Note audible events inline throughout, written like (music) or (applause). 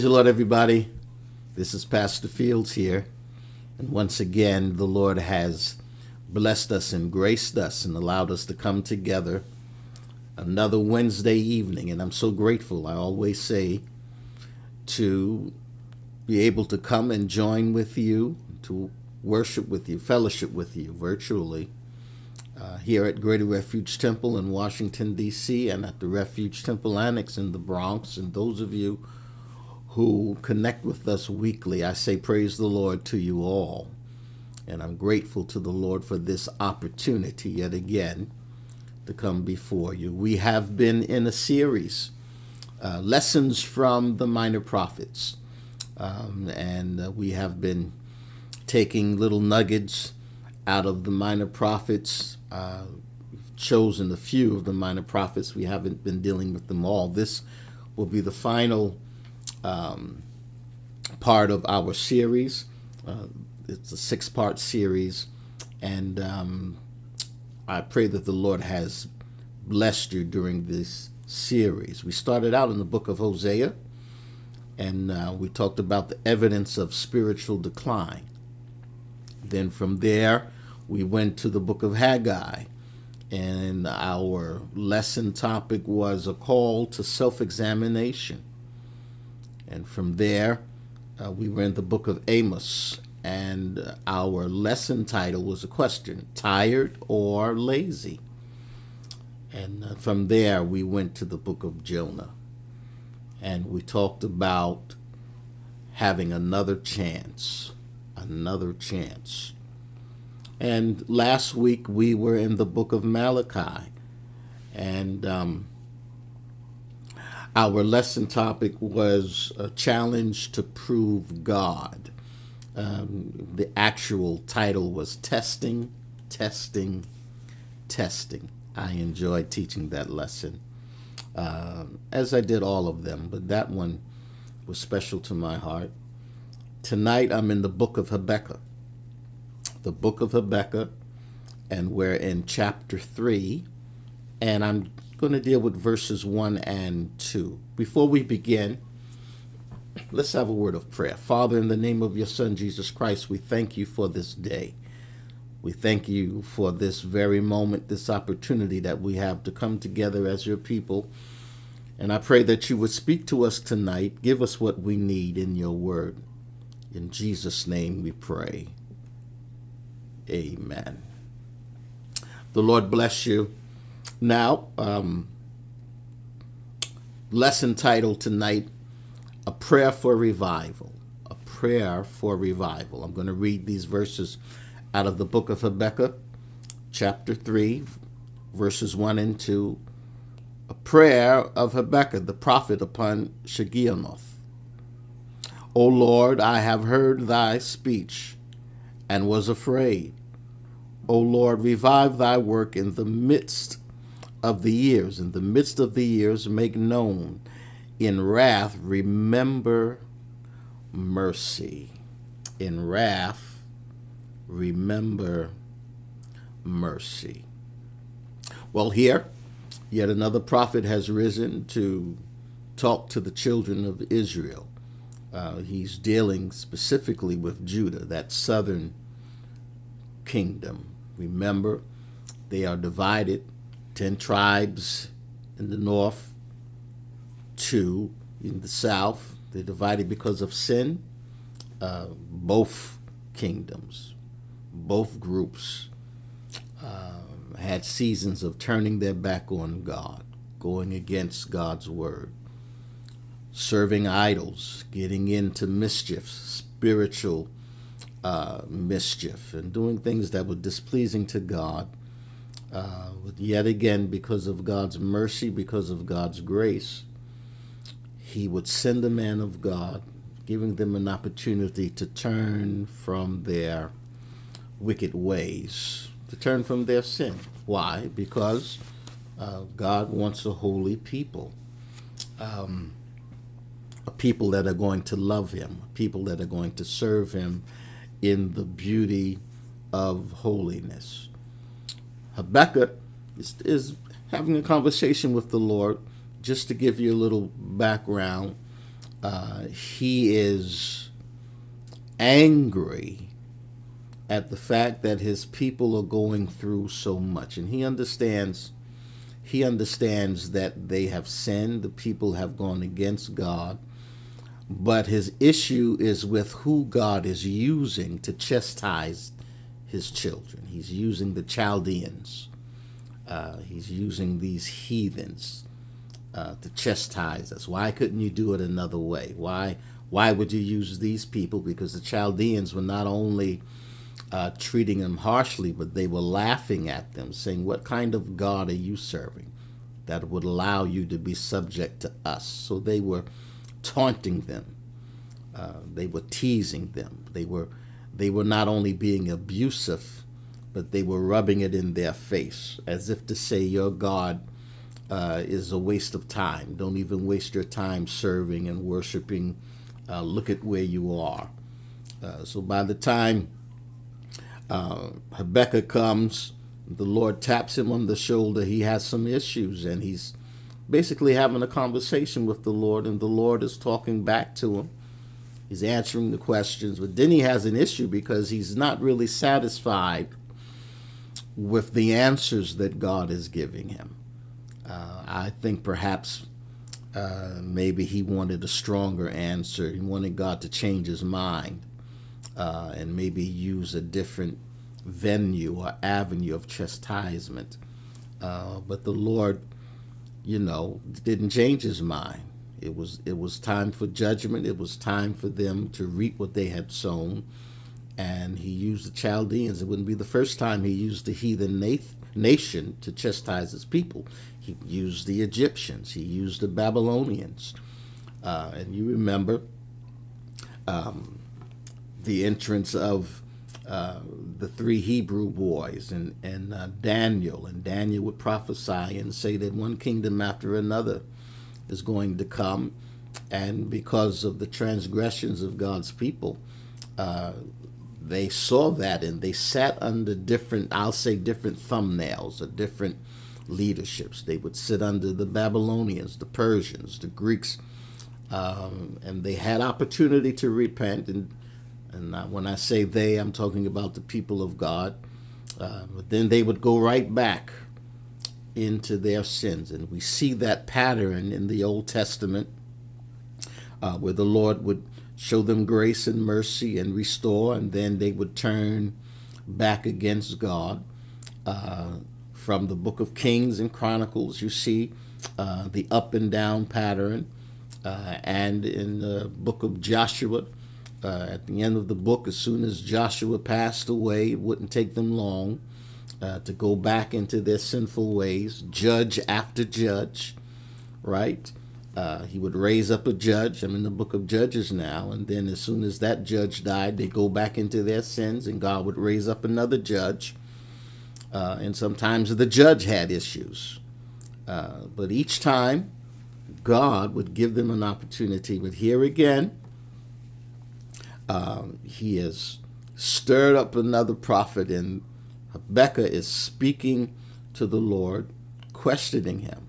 Praise the Lord, everybody. This is Pastor Fields here. And once again, the Lord has blessed us and graced us and allowed us to come together another Wednesday evening. And I'm so grateful, I always say, to be able to come and join with you, to worship with you, fellowship with you virtually uh, here at Greater Refuge Temple in Washington, D.C., and at the Refuge Temple Annex in the Bronx. And those of you who connect with us weekly, I say praise the Lord to you all. And I'm grateful to the Lord for this opportunity yet again to come before you. We have been in a series, uh, Lessons from the Minor Prophets. Um, and uh, we have been taking little nuggets out of the minor prophets. Uh, chosen a few of the minor prophets. We haven't been dealing with them all. This will be the final um, part of our series. Uh, it's a six part series, and um, I pray that the Lord has blessed you during this series. We started out in the book of Hosea, and uh, we talked about the evidence of spiritual decline. Then from there, we went to the book of Haggai, and our lesson topic was a call to self examination. And from there, uh, we were in the book of Amos, and our lesson title was a question Tired or Lazy? And uh, from there, we went to the book of Jonah, and we talked about having another chance, another chance. And last week, we were in the book of Malachi, and um, our lesson topic was a challenge to prove God. Um, the actual title was Testing, Testing, Testing. I enjoyed teaching that lesson, uh, as I did all of them, but that one was special to my heart. Tonight I'm in the book of Habakkuk. The book of Habakkuk, and we're in chapter 3, and I'm going to deal with verses 1 and 2. Before we begin, let's have a word of prayer. Father, in the name of your Son, Jesus Christ, we thank you for this day. We thank you for this very moment, this opportunity that we have to come together as your people. And I pray that you would speak to us tonight. Give us what we need in your word. In Jesus' name we pray. Amen. The Lord bless you. Now, um, lesson title tonight A Prayer for Revival. A Prayer for Revival. I'm going to read these verses out of the book of Habakkuk, chapter 3, verses 1 and 2. A prayer of Habakkuk, the prophet, upon Shigionoth. O Lord, I have heard thy speech and was afraid. O Lord, revive thy work in the midst of the years, in the midst of the years, make known. In wrath, remember mercy. In wrath, remember mercy. Well, here, yet another prophet has risen to talk to the children of Israel. Uh, he's dealing specifically with Judah, that southern kingdom. Remember, they are divided 10 tribes in the north, two in the south. They're divided because of sin. Uh, both kingdoms, both groups uh, had seasons of turning their back on God, going against God's word, serving idols, getting into mischief, spiritual uh, mischief, and doing things that were displeasing to God uh, yet again, because of God's mercy, because of God's grace, He would send a man of God, giving them an opportunity to turn from their wicked ways, to turn from their sin. Why? Because uh, God wants a holy people. Um, a people that are going to love him, people that are going to serve him in the beauty of holiness. Habakkuk is, is having a conversation with the Lord. Just to give you a little background, uh, he is angry at the fact that his people are going through so much and he understands he understands that they have sinned the people have gone against god but his issue is with who god is using to chastise his children. He's using the chaldeans. Uh, he's using these heathens uh, to chastise us. Why couldn't you do it another way? Why why would you use these people? Because the chaldeans were not only uh, treating them harshly, but they were laughing at them, saying, What kind of God are you serving that would allow you to be subject to us? So they were taunting them, uh, they were teasing them, they were, they were not only being abusive, but they were rubbing it in their face as if to say, Your God. Uh, is a waste of time. Don't even waste your time serving and worshiping. Uh, look at where you are. Uh, so by the time uh, Habakkuk comes, the Lord taps him on the shoulder. He has some issues, and he's basically having a conversation with the Lord, and the Lord is talking back to him. He's answering the questions, but then he has an issue because he's not really satisfied with the answers that God is giving him. Uh, I think perhaps uh, maybe he wanted a stronger answer. He wanted God to change his mind uh, and maybe use a different venue or avenue of chastisement. Uh, but the Lord, you know, didn't change his mind. It was it was time for judgment. It was time for them to reap what they had sown. And he used the Chaldeans. It wouldn't be the first time he used the heathen nation to chastise his people. He used the Egyptians. He used the Babylonians. Uh, and you remember um, the entrance of uh, the three Hebrew boys and, and uh, Daniel. And Daniel would prophesy and say that one kingdom after another is going to come. And because of the transgressions of God's people, uh, they saw that and they sat under different, I'll say, different thumbnails or different leaderships. They would sit under the Babylonians, the Persians, the Greeks, um, and they had opportunity to repent and and when I say they, I'm talking about the people of God. Uh, but then they would go right back into their sins. And we see that pattern in the Old Testament uh, where the Lord would show them grace and mercy and restore, and then they would turn back against God. Uh, from the book of Kings and Chronicles, you see uh, the up and down pattern. Uh, and in the book of Joshua, uh, at the end of the book, as soon as Joshua passed away, it wouldn't take them long uh, to go back into their sinful ways, judge after judge, right? Uh, he would raise up a judge. I'm in the book of Judges now. And then, as soon as that judge died, they go back into their sins, and God would raise up another judge. Uh, and sometimes the judge had issues. Uh, but each time, God would give them an opportunity. But here again, um, he has stirred up another prophet, and Habakkuk is speaking to the Lord, questioning him.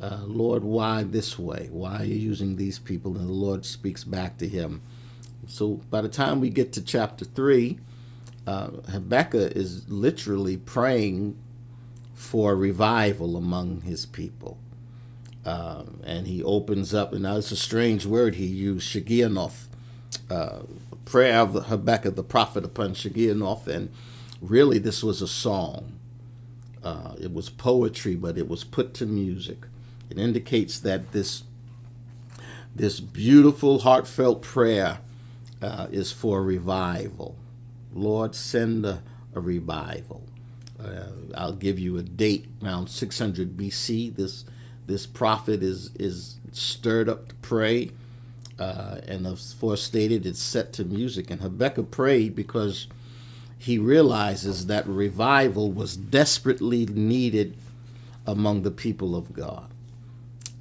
Uh, Lord, why this way? Why are you using these people? And the Lord speaks back to him. So by the time we get to chapter 3, uh, Habakkuk is literally praying for revival among his people. Uh, and he opens up, and now it's a strange word he used, Shigionoth, uh, prayer of Habakkuk the prophet upon Shigionoth, and really this was a song. Uh, it was poetry, but it was put to music. It indicates that this this beautiful, heartfelt prayer uh, is for revival. Lord, send a, a revival. Uh, I'll give you a date around 600 BC. This this prophet is is stirred up to pray uh, and as forestated, it's set to music. And Habakkuk prayed because he realizes that revival was desperately needed among the people of God.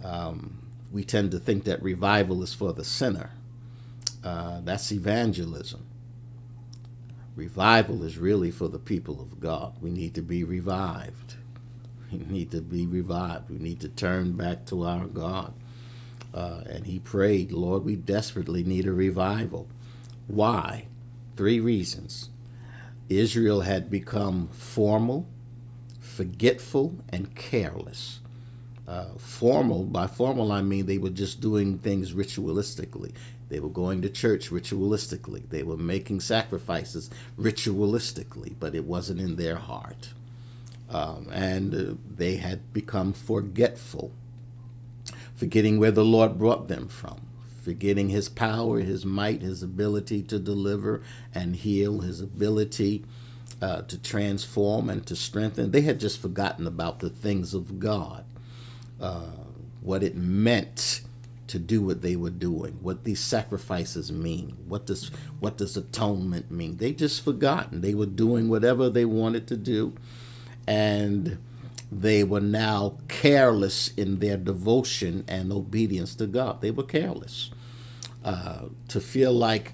Um, we tend to think that revival is for the sinner. Uh, that's evangelism. Revival is really for the people of God. We need to be revived. We need to be revived. We need to turn back to our God. Uh, and he prayed, Lord, we desperately need a revival. Why? Three reasons. Israel had become formal, forgetful, and careless. Uh, formal, by formal I mean they were just doing things ritualistically. They were going to church ritualistically. They were making sacrifices ritualistically, but it wasn't in their heart. Um, and uh, they had become forgetful, forgetting where the Lord brought them from, forgetting his power, his might, his ability to deliver and heal, his ability uh, to transform and to strengthen. They had just forgotten about the things of God, uh, what it meant to do what they were doing, what these sacrifices mean, what does what does atonement mean. They just forgotten. They were doing whatever they wanted to do, and they were now careless in their devotion and obedience to God. They were careless. Uh, to feel like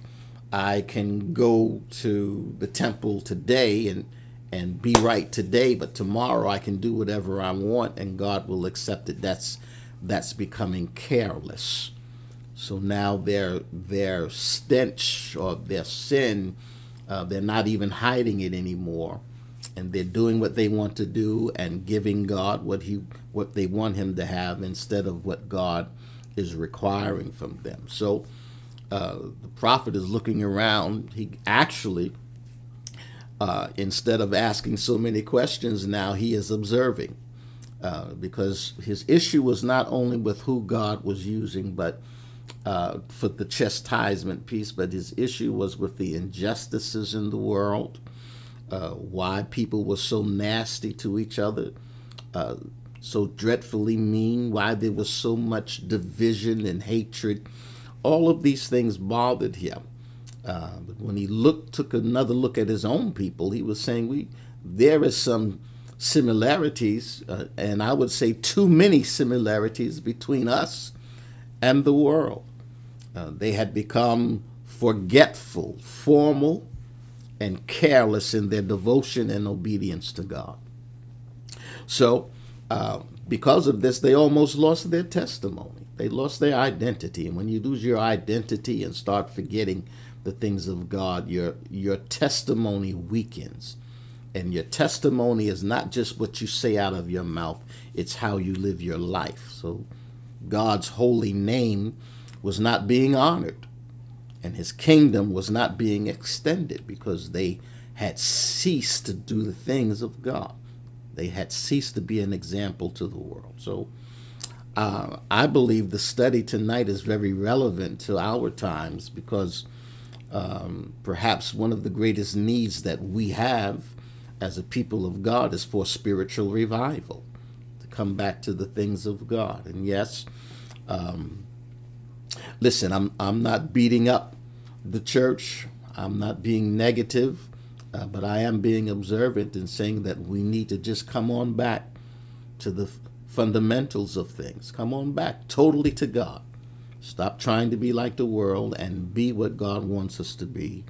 I can go to the temple today and and be right today, but tomorrow I can do whatever I want and God will accept it. That's that's becoming careless. So now their their stench or their sin, uh, they're not even hiding it anymore, and they're doing what they want to do and giving God what he what they want Him to have instead of what God is requiring from them. So uh, the prophet is looking around. He actually, uh, instead of asking so many questions, now he is observing. Uh, because his issue was not only with who God was using, but uh, for the chastisement piece, but his issue was with the injustices in the world, uh, why people were so nasty to each other, uh, so dreadfully mean, why there was so much division and hatred all of these things bothered him. Uh, but when he looked, took another look at his own people, he was saying, "We there is some similarities, uh, and I would say too many similarities between us and the world. Uh, they had become forgetful, formal, and careless in their devotion and obedience to God. So, uh, because of this, they almost lost their testimony. They lost their identity. And when you lose your identity and start forgetting the things of God, your your testimony weakens. And your testimony is not just what you say out of your mouth, it's how you live your life. So God's holy name was not being honored, and his kingdom was not being extended because they had ceased to do the things of God. They had ceased to be an example to the world. So uh, I believe the study tonight is very relevant to our times because um, perhaps one of the greatest needs that we have as a people of God is for spiritual revival, to come back to the things of God. And yes, um, listen, I'm I'm not beating up the church. I'm not being negative, uh, but I am being observant and saying that we need to just come on back to the fundamentals of things. Come on back totally to God. Stop trying to be like the world and be what God wants us to be.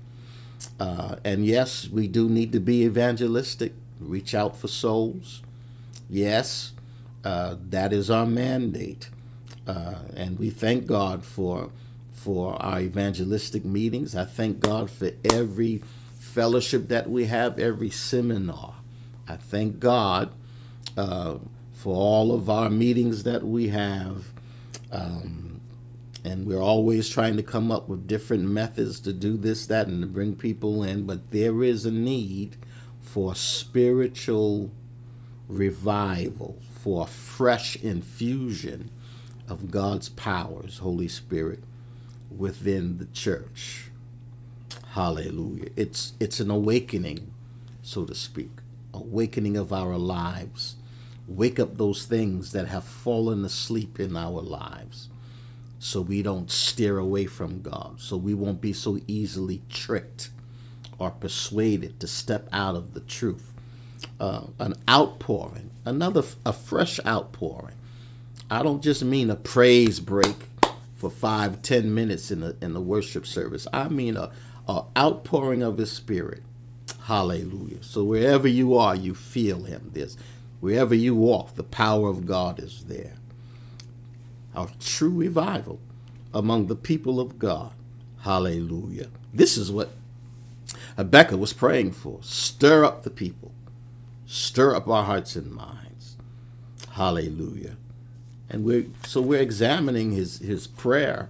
Uh, and yes, we do need to be evangelistic, reach out for souls. Yes, uh, that is our mandate. Uh, and we thank God for for our evangelistic meetings. I thank God for every fellowship that we have, every seminar. I thank God uh, for all of our meetings that we have. Um, and we're always trying to come up with different methods to do this, that, and to bring people in. But there is a need for spiritual revival, for a fresh infusion of God's powers, Holy Spirit, within the church. Hallelujah. It's it's an awakening, so to speak, awakening of our lives wake up those things that have fallen asleep in our lives so we don't steer away from God, so we won't be so easily tricked or persuaded to step out of the truth. Uh, an outpouring, another a fresh outpouring. I don't just mean a praise break for five, ten minutes in the in the worship service. I mean a, a outpouring of His Spirit. Hallelujah. So wherever you are, you feel Him. There's Wherever you walk, the power of God is there. Our true revival among the people of God. Hallelujah. This is what Habakkuk was praying for. Stir up the people, stir up our hearts and minds. Hallelujah. And we're so we're examining his his prayer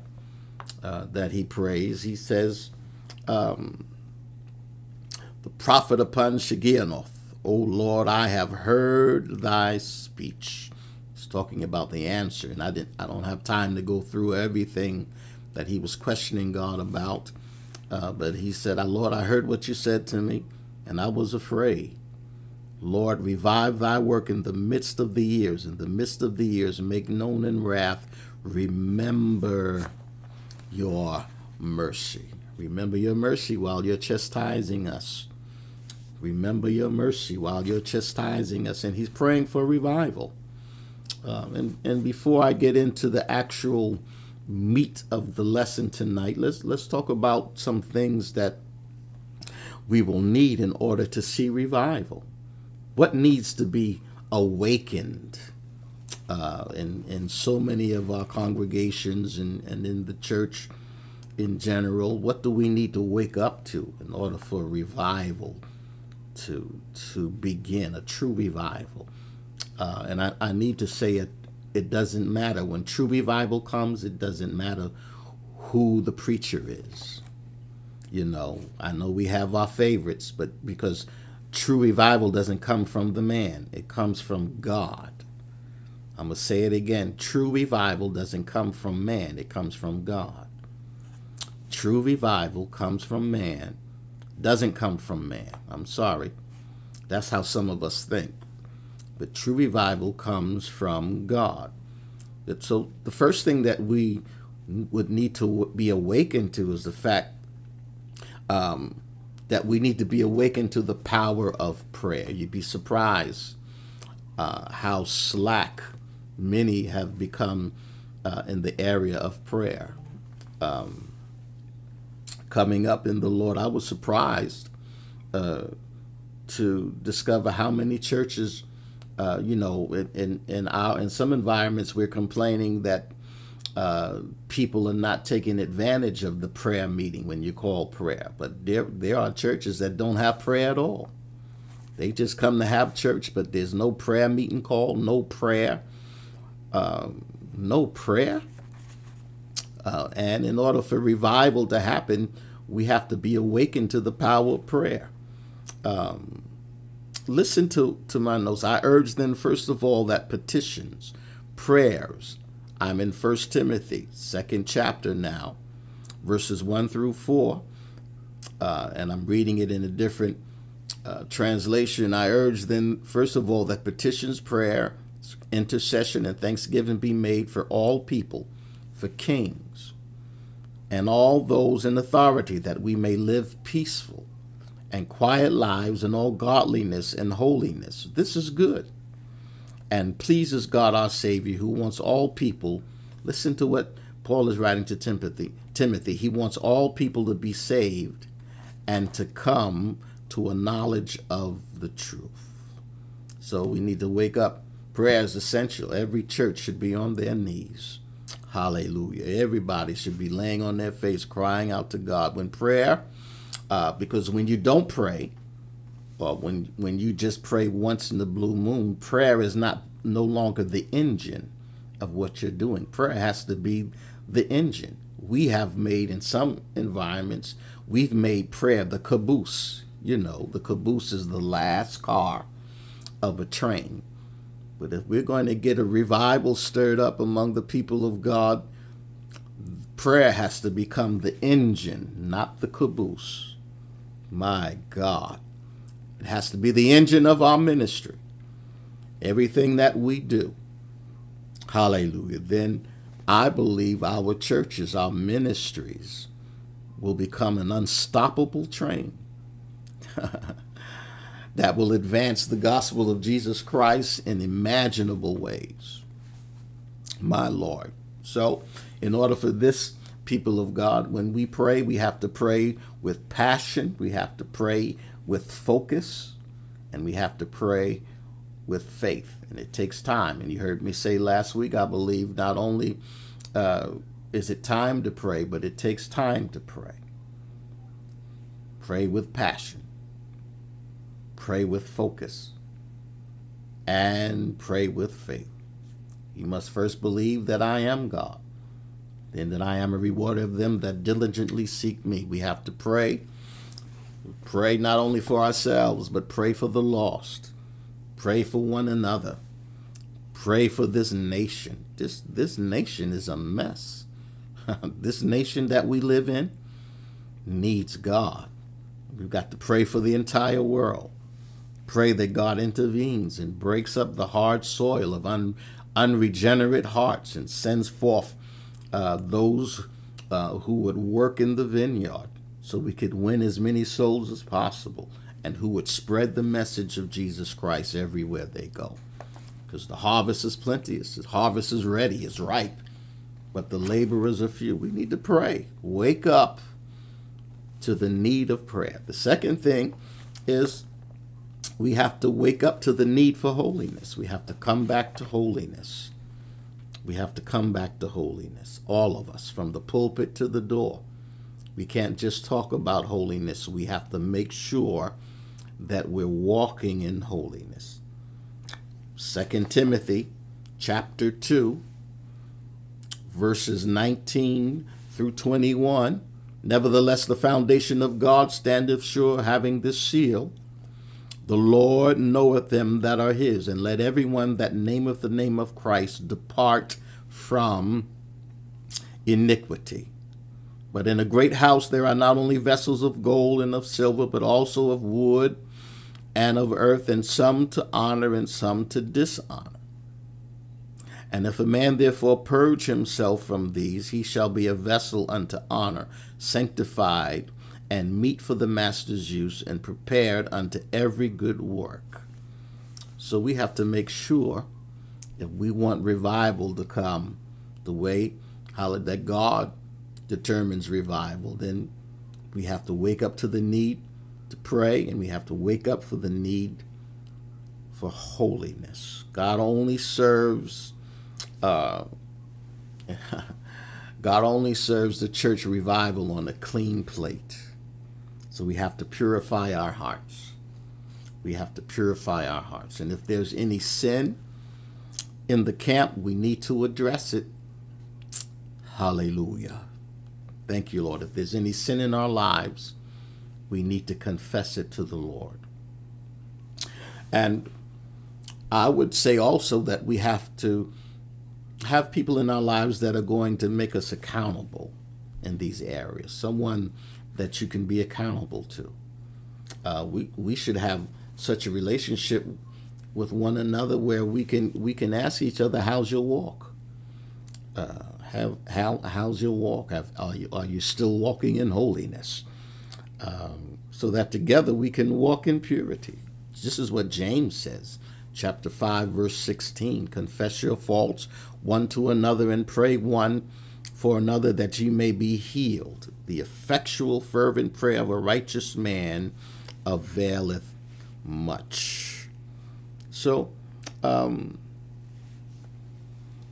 uh, that he prays. He says, um, "The prophet upon Shigionoth, O Lord, I have heard thy speech." He's talking about the answer, and I didn't. I don't have time to go through everything that he was questioning God about. Uh, but he said, Lord, I heard what you said to me, and I was afraid. Lord, revive thy work in the midst of the years, in the midst of the years, make known in wrath. Remember your mercy. Remember your mercy while you're chastising us. Remember your mercy while you're chastising us. And he's praying for revival. Um, and, and before I get into the actual meat of the lesson tonight, let's let's talk about some things that we will need in order to see revival. What needs to be awakened uh, in in so many of our congregations and, and in the church in general? What do we need to wake up to in order for revival to to begin a true revival? Uh, and I, I need to say it it doesn't matter. When true revival comes, it doesn't matter who the preacher is. You know, I know we have our favorites, but because true revival doesn't come from the man, it comes from God. I'm going to say it again. True revival doesn't come from man, it comes from God. True revival comes from man, doesn't come from man. I'm sorry. That's how some of us think. But true revival comes from God. So the first thing that we would need to be awakened to is the fact um, that we need to be awakened to the power of prayer. You'd be surprised uh, how slack many have become uh, in the area of prayer. Um, coming up in the Lord, I was surprised uh, to discover how many churches uh, you know, in in our in some environments, we're complaining that uh, people are not taking advantage of the prayer meeting when you call prayer. But there there are churches that don't have prayer at all. They just come to have church, but there's no prayer meeting called, no prayer, uh, no prayer. Uh, and in order for revival to happen, we have to be awakened to the power of prayer. Um, listen to, to my notes. I urge then, first of all, that petitions, prayers, I'm in First Timothy, second chapter now, verses 1 through 4, uh, and I'm reading it in a different uh, translation. I urge then, first of all, that petitions, prayer, intercession, and thanksgiving be made for all people, for kings, and all those in authority, that we may live peaceful and quiet lives in all godliness and holiness. This is good and pleases God our Savior, who wants all people. Listen to what Paul is writing to Timothy. Timothy, he wants all people to be saved and to come to a knowledge of the truth. So we need to wake up. Prayer is essential. Every church should be on their knees. Hallelujah. Everybody should be laying on their face, crying out to God. When prayer uh, because when you don't pray, or when when you just pray once in the blue moon, prayer is not no longer the engine of what you're doing. Prayer has to be the engine. We have made in some environments, we've made prayer the caboose. You know, the caboose is the last car of a train. But if we're going to get a revival stirred up among the people of God, prayer has to become the engine, not the caboose. My God. It has to be the engine of our ministry. Everything that we do. Hallelujah. Then I believe our churches, our ministries, will become an unstoppable train (laughs) that will advance the gospel of Jesus Christ in imaginable ways. My Lord. So, in order for this people of God, when we pray, we have to pray with passion, we have to pray with focus, and we have to pray with faith. And it takes time. And you heard me say last week, I believe not only uh, is it time to pray, but it takes time to pray. Pray with passion, pray with focus, and pray with faith. You must first believe that I am God, then that I am a rewarder of them that diligently seek me. We have to pray. Pray not only for ourselves, but pray for the lost. Pray for one another. Pray for this nation. This this nation is a mess. (laughs) this nation that we live in needs God. We've got to pray for the entire world. Pray that God intervenes and breaks up the hard soil of un, unregenerate hearts and sends forth uh, those uh, who would work in the vineyard so we could win as many souls as possible and who would spread the message of Jesus Christ everywhere they go. Because the harvest is plenteous, the harvest is ready, it's ripe, but the laborers are few. We need to pray. Wake up to the need of prayer. The second thing is we have to wake up to the need for holiness. We have to come back to holiness. We have to come back to holiness, all of us, from the pulpit to the door. We can't just talk about holiness. We have to make sure that we're walking in holiness. 2 Timothy chapter 2 verses 19 through 21 Nevertheless the foundation of God standeth sure having this seal the Lord knoweth them that are his, and let everyone that nameth the name of Christ depart from iniquity. But in a great house there are not only vessels of gold and of silver, but also of wood and of earth, and some to honor and some to dishonor. And if a man therefore purge himself from these, he shall be a vessel unto honor, sanctified and meet for the master's use and prepared unto every good work. So we have to make sure if we want revival to come the way that God determines revival, then we have to wake up to the need to pray and we have to wake up for the need for holiness. God only serves uh, (laughs) God only serves the church revival on a clean plate. So we have to purify our hearts. We have to purify our hearts. And if there's any sin in the camp, we need to address it. Hallelujah. Thank you, Lord. If there's any sin in our lives, we need to confess it to the Lord. And I would say also that we have to have people in our lives that are going to make us accountable in these areas. Someone that you can be accountable to. Uh, we we should have such a relationship with one another where we can we can ask each other, "How's your walk? Uh, have how how's your walk? Have, are you are you still walking in holiness?" Um, so that together we can walk in purity. This is what James says, chapter five, verse sixteen: Confess your faults one to another and pray one for another that ye may be healed. The effectual, fervent prayer of a righteous man availeth much. So, um,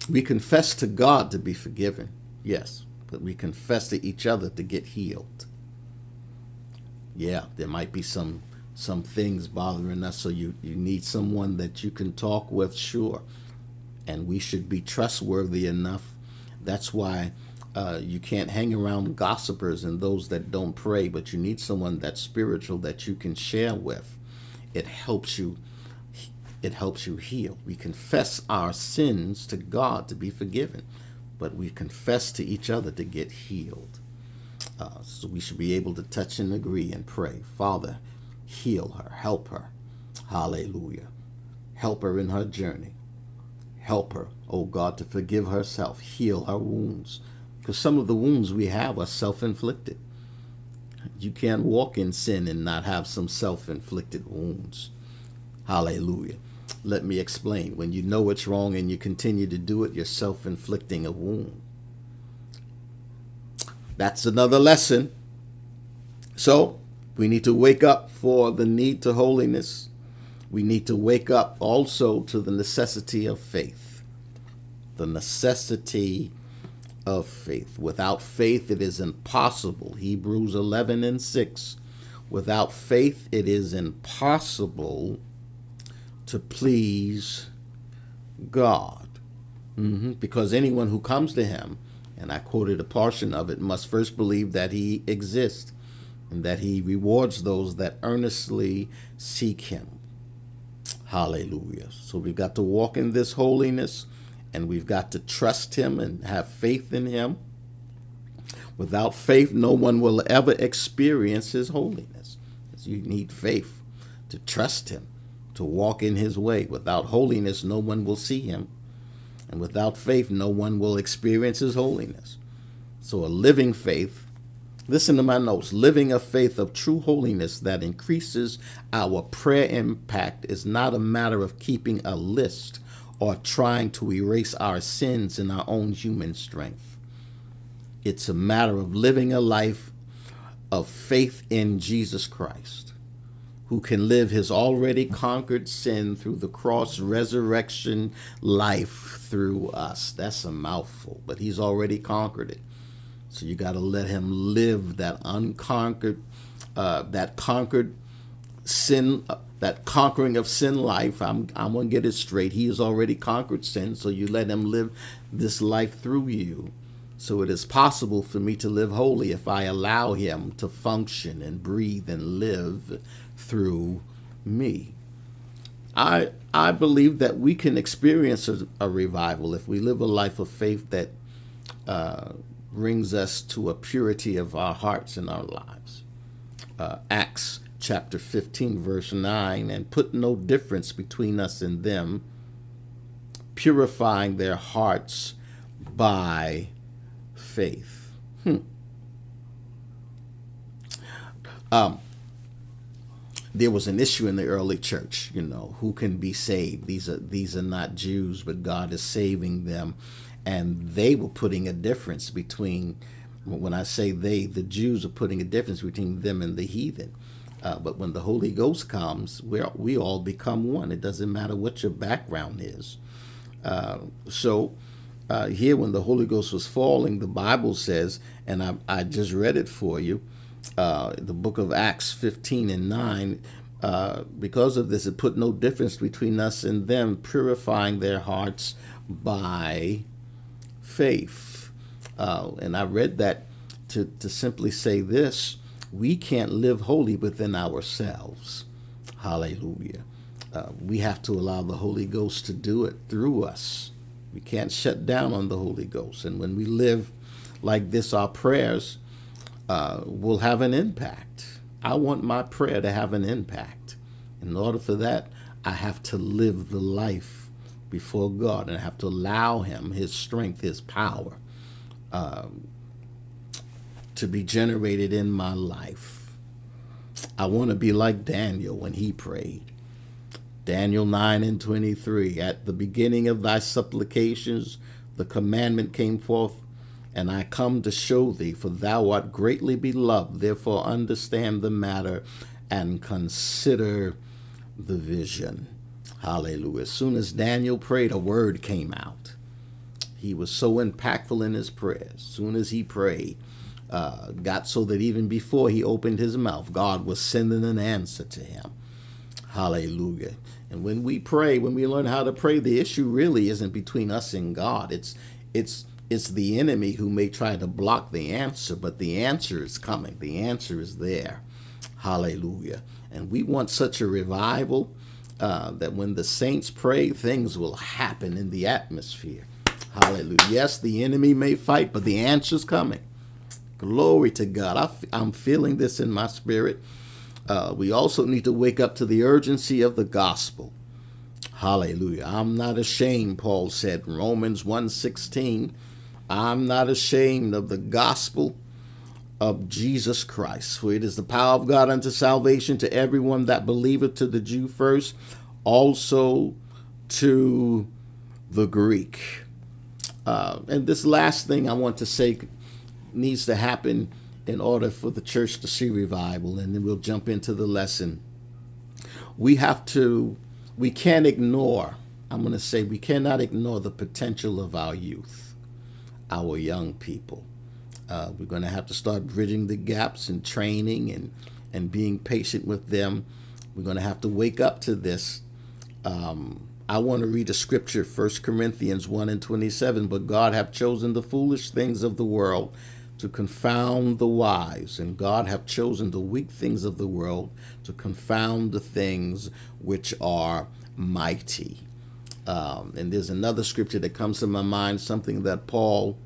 we confess to God to be forgiven, yes, but we confess to each other to get healed. Yeah, there might be some some things bothering us, so you, you need someone that you can talk with, sure. And we should be trustworthy enough that's why uh, you can't hang around gossipers and those that don't pray, but you need someone that's spiritual that you can share with. It helps you. It helps you heal. We confess our sins to God to be forgiven, but we confess to each other to get healed. Uh, so we should be able to touch and agree and pray. Father, heal her, help her. Hallelujah. Help her in her journey. Help her, oh God, to forgive herself, heal her wounds. Because some of the wounds we have are self inflicted. You can't walk in sin and not have some self inflicted wounds. Hallelujah. Let me explain. When you know it's wrong and you continue to do it, you're self inflicting a wound. That's another lesson. So, we need to wake up for the need to holiness. We need to wake up also to the necessity of faith. The necessity of faith. Without faith, it is impossible. Hebrews 11 and 6. Without faith, it is impossible to please God. Mm-hmm. Because anyone who comes to Him, and I quoted a portion of it, must first believe that He exists and that He rewards those that earnestly seek Him. Hallelujah. So we've got to walk in this holiness and we've got to trust Him and have faith in Him. Without faith, no one will ever experience His holiness. You need faith to trust Him, to walk in His way. Without holiness, no one will see Him. And without faith, no one will experience His holiness. So, a living faith, listen to my notes, living a faith of true holiness that increases our prayer impact is not a matter of keeping a list or trying to erase our sins in our own human strength. It's a matter of living a life of faith in Jesus Christ, who can live his already conquered sin through the cross resurrection life through us. That's a mouthful, but he's already conquered it. So you got to let him live that unconquered, uh, that conquered sin uh, that conquering of sin life. I'm, I'm going to get it straight. He has already conquered sin, so you let him live this life through you. So it is possible for me to live holy if I allow him to function and breathe and live through me. I, I believe that we can experience a, a revival if we live a life of faith that uh, brings us to a purity of our hearts and our lives. Uh, Acts chapter 15, verse 9, and put no difference between us and them, purifying their hearts by faith. Hmm. Um, there was an issue in the early church, you know, who can be saved. These are these are not Jews, but God is saving them, and they were putting a difference between. When I say they, the Jews are putting a difference between them and the heathen. Uh, but when the Holy Ghost comes, we we all become one. It doesn't matter what your background is. Uh, so uh, here, when the Holy Ghost was falling, the Bible says, and I, I just read it for you, uh, the book of Acts 15 and 9. Uh, because of this, it put no difference between us and them, purifying their hearts by faith. Uh, and I read that to, to simply say this we can't live holy within ourselves. Hallelujah. Uh, we have to allow the Holy Ghost to do it through us. We can't shut down on the Holy Ghost. And when we live like this, our prayers uh, will have an impact. I want my prayer to have an impact. In order for that, I have to live the life before God and have to allow Him, His strength, His power. Um, to be generated in my life. I want to be like Daniel when he prayed. Daniel 9 and 23. At the beginning of thy supplications, the commandment came forth, and I come to show thee, for thou art greatly beloved. Therefore, understand the matter and consider the vision. Hallelujah. As soon as Daniel prayed, a word came out. He was so impactful in his prayers. As soon as he prayed, uh, got so that even before he opened his mouth, God was sending an answer to him. Hallelujah. And when we pray, when we learn how to pray, the issue really isn't between us and God. It's it's it's the enemy who may try to block the answer, but the answer is coming. The answer is there. Hallelujah. And we want such a revival uh, that when the saints pray, things will happen in the atmosphere. Hallelujah. Yes, the enemy may fight, but the answer's coming. Glory to God. I, am feeling this in my spirit. Uh, we also need to wake up to the urgency of the gospel. Hallelujah. I'm not ashamed, Paul said Romans 1:16. I'm not ashamed of the gospel of Jesus Christ, for it is the power of God unto salvation to everyone that believeth, to the Jew first, also to the Greek. Uh, and this last thing I want to say needs to happen in order for the church to see revival. And then we'll jump into the lesson. we have to, we can't ignore, I'm going to say, we cannot ignore the potential of our youth, our young people. Uh, we're going to have to start bridging the gaps in training and, and being patient with them. We're going to have to wake up to this. Um, I want to read a scripture, 1 Corinthians 1 and 27. But God hath chosen the foolish things of the world to confound the wise, and God hath chosen the weak things of the world to confound the things which are mighty. Um, and there's another scripture that comes to my mind, something that Paul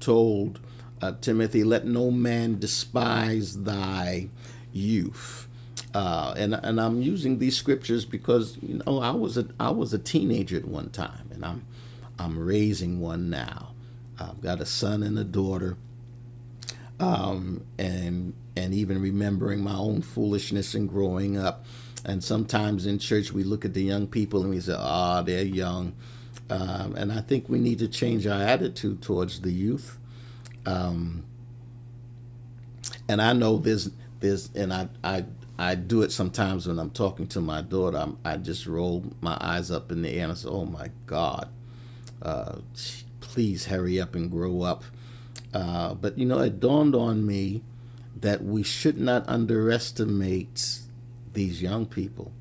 told uh, Timothy, let no man despise thy youth. Uh, and and I'm using these scriptures because you know I was a I was a teenager at one time, and I'm I'm raising one now. I've got a son and a daughter, um, and and even remembering my own foolishness and growing up. And sometimes in church we look at the young people and we say, "Ah, oh, they're young," um, and I think we need to change our attitude towards the youth. Um, and I know there's there's and I I I do it sometimes when I'm talking to my daughter. I'm, i just roll my eyes up in the air and I say, "Oh my God, uh, please hurry up and grow up." Uh, but you know, it dawned on me that we should not underestimate these young people.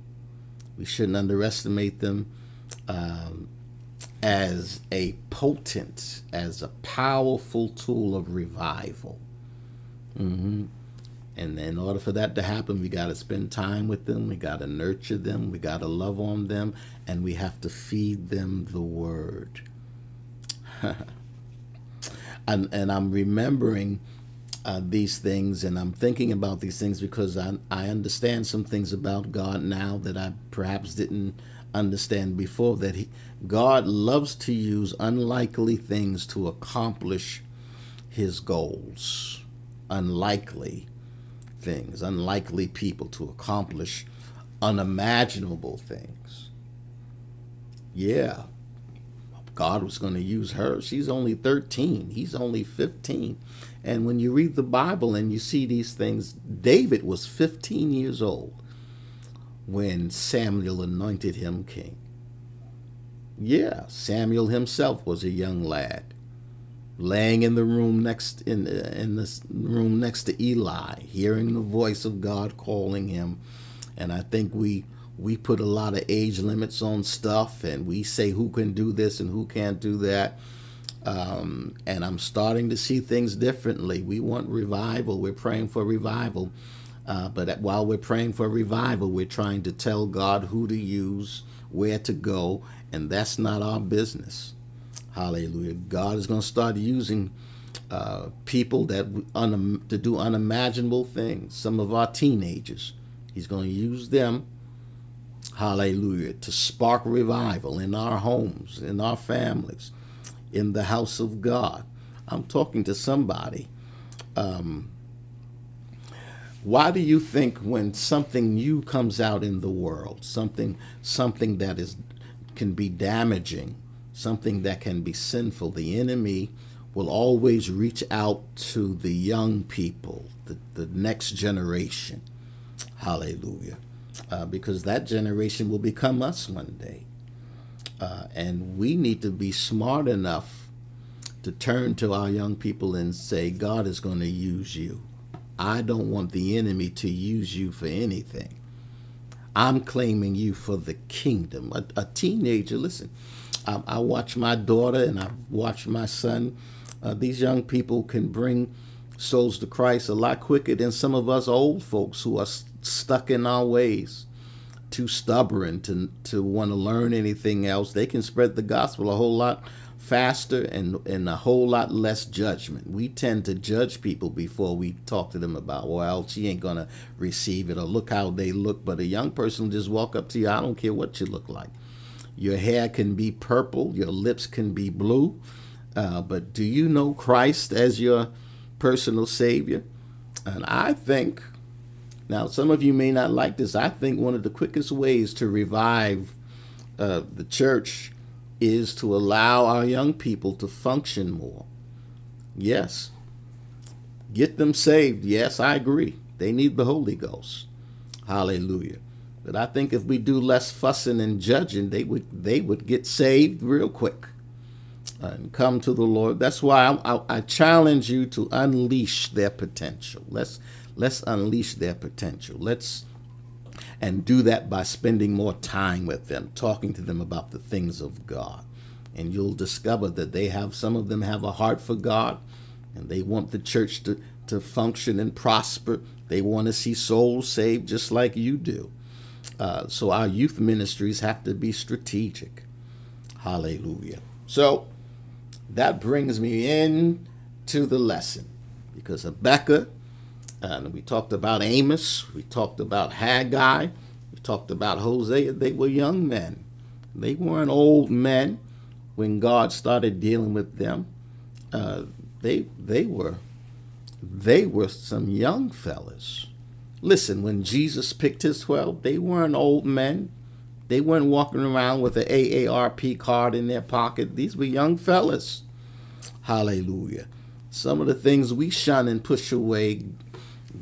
We shouldn't underestimate them. Um, as a potent, as a powerful tool of revival. Mm-hmm. And in order for that to happen, we got to spend time with them, we got to nurture them, we got to love on them, and we have to feed them the word. (laughs) and, and I'm remembering uh, these things and I'm thinking about these things because I, I understand some things about God now that I perhaps didn't understand before that he, God loves to use unlikely things to accomplish his goals. Unlikely things, unlikely people to accomplish unimaginable things. Yeah, God was going to use her. She's only 13, he's only 15. And when you read the Bible and you see these things, David was 15 years old when Samuel anointed him king. Yeah, Samuel himself was a young lad, laying in the room next in in the room next to Eli, hearing the voice of God calling him. And I think we we put a lot of age limits on stuff, and we say who can do this and who can't do that. Um, and I'm starting to see things differently. We want revival. We're praying for revival. Uh, but while we're praying for revival, we're trying to tell God who to use, where to go, and that's not our business. Hallelujah. God is going to start using uh, people that un- to do unimaginable things. Some of our teenagers, He's going to use them. Hallelujah. To spark revival in our homes, in our families, in the house of God. I'm talking to somebody. Um, why do you think when something new comes out in the world, something something that is can be damaging, something that can be sinful, the enemy will always reach out to the young people, the, the next generation. Hallelujah. Uh, because that generation will become us one day. Uh, and we need to be smart enough to turn to our young people and say, God is going to use you. I don't want the enemy to use you for anything. I'm claiming you for the kingdom. A, a teenager, listen, I, I, watch my daughter and I watch my son. Uh, these young people can bring souls to Christ a lot quicker than some of us old folks who are st- stuck in our ways, too stubborn to to want to learn anything else. They can spread the gospel a whole lot faster and and a whole lot less judgment. We tend to judge people before we talk to them about, well, she ain't gonna receive it or look how they look. But a young person just walk up to you, I don't care what you look like. Your hair can be purple, your lips can be blue, uh, but do you know Christ as your personal Savior? And I think, now some of you may not like this, I think one of the quickest ways to revive uh, the church is to allow our young people to function more. Yes. Get them saved. Yes, I agree. They need the Holy Ghost. Hallelujah. But I think if we do less fussing and judging, they would they would get saved real quick and come to the Lord. That's why I, I, I challenge you to unleash their potential. Let's let's unleash their potential. Let's and do that by spending more time with them, talking to them about the things of God. And you'll discover that they have some of them have a heart for God and they want the church to, to function and prosper. They want to see souls saved just like you do. Uh, so our youth ministries have to be strategic. Hallelujah. So that brings me in to the lesson because Habakkuk, and we talked about Amos, we talked about Haggai, we talked about Hosea. They were young men. They weren't old men when God started dealing with them. Uh, they they were they were some young fellas. Listen, when Jesus picked his twelve, they weren't old men. They weren't walking around with an AARP card in their pocket. These were young fellas. Hallelujah. Some of the things we shun and push away,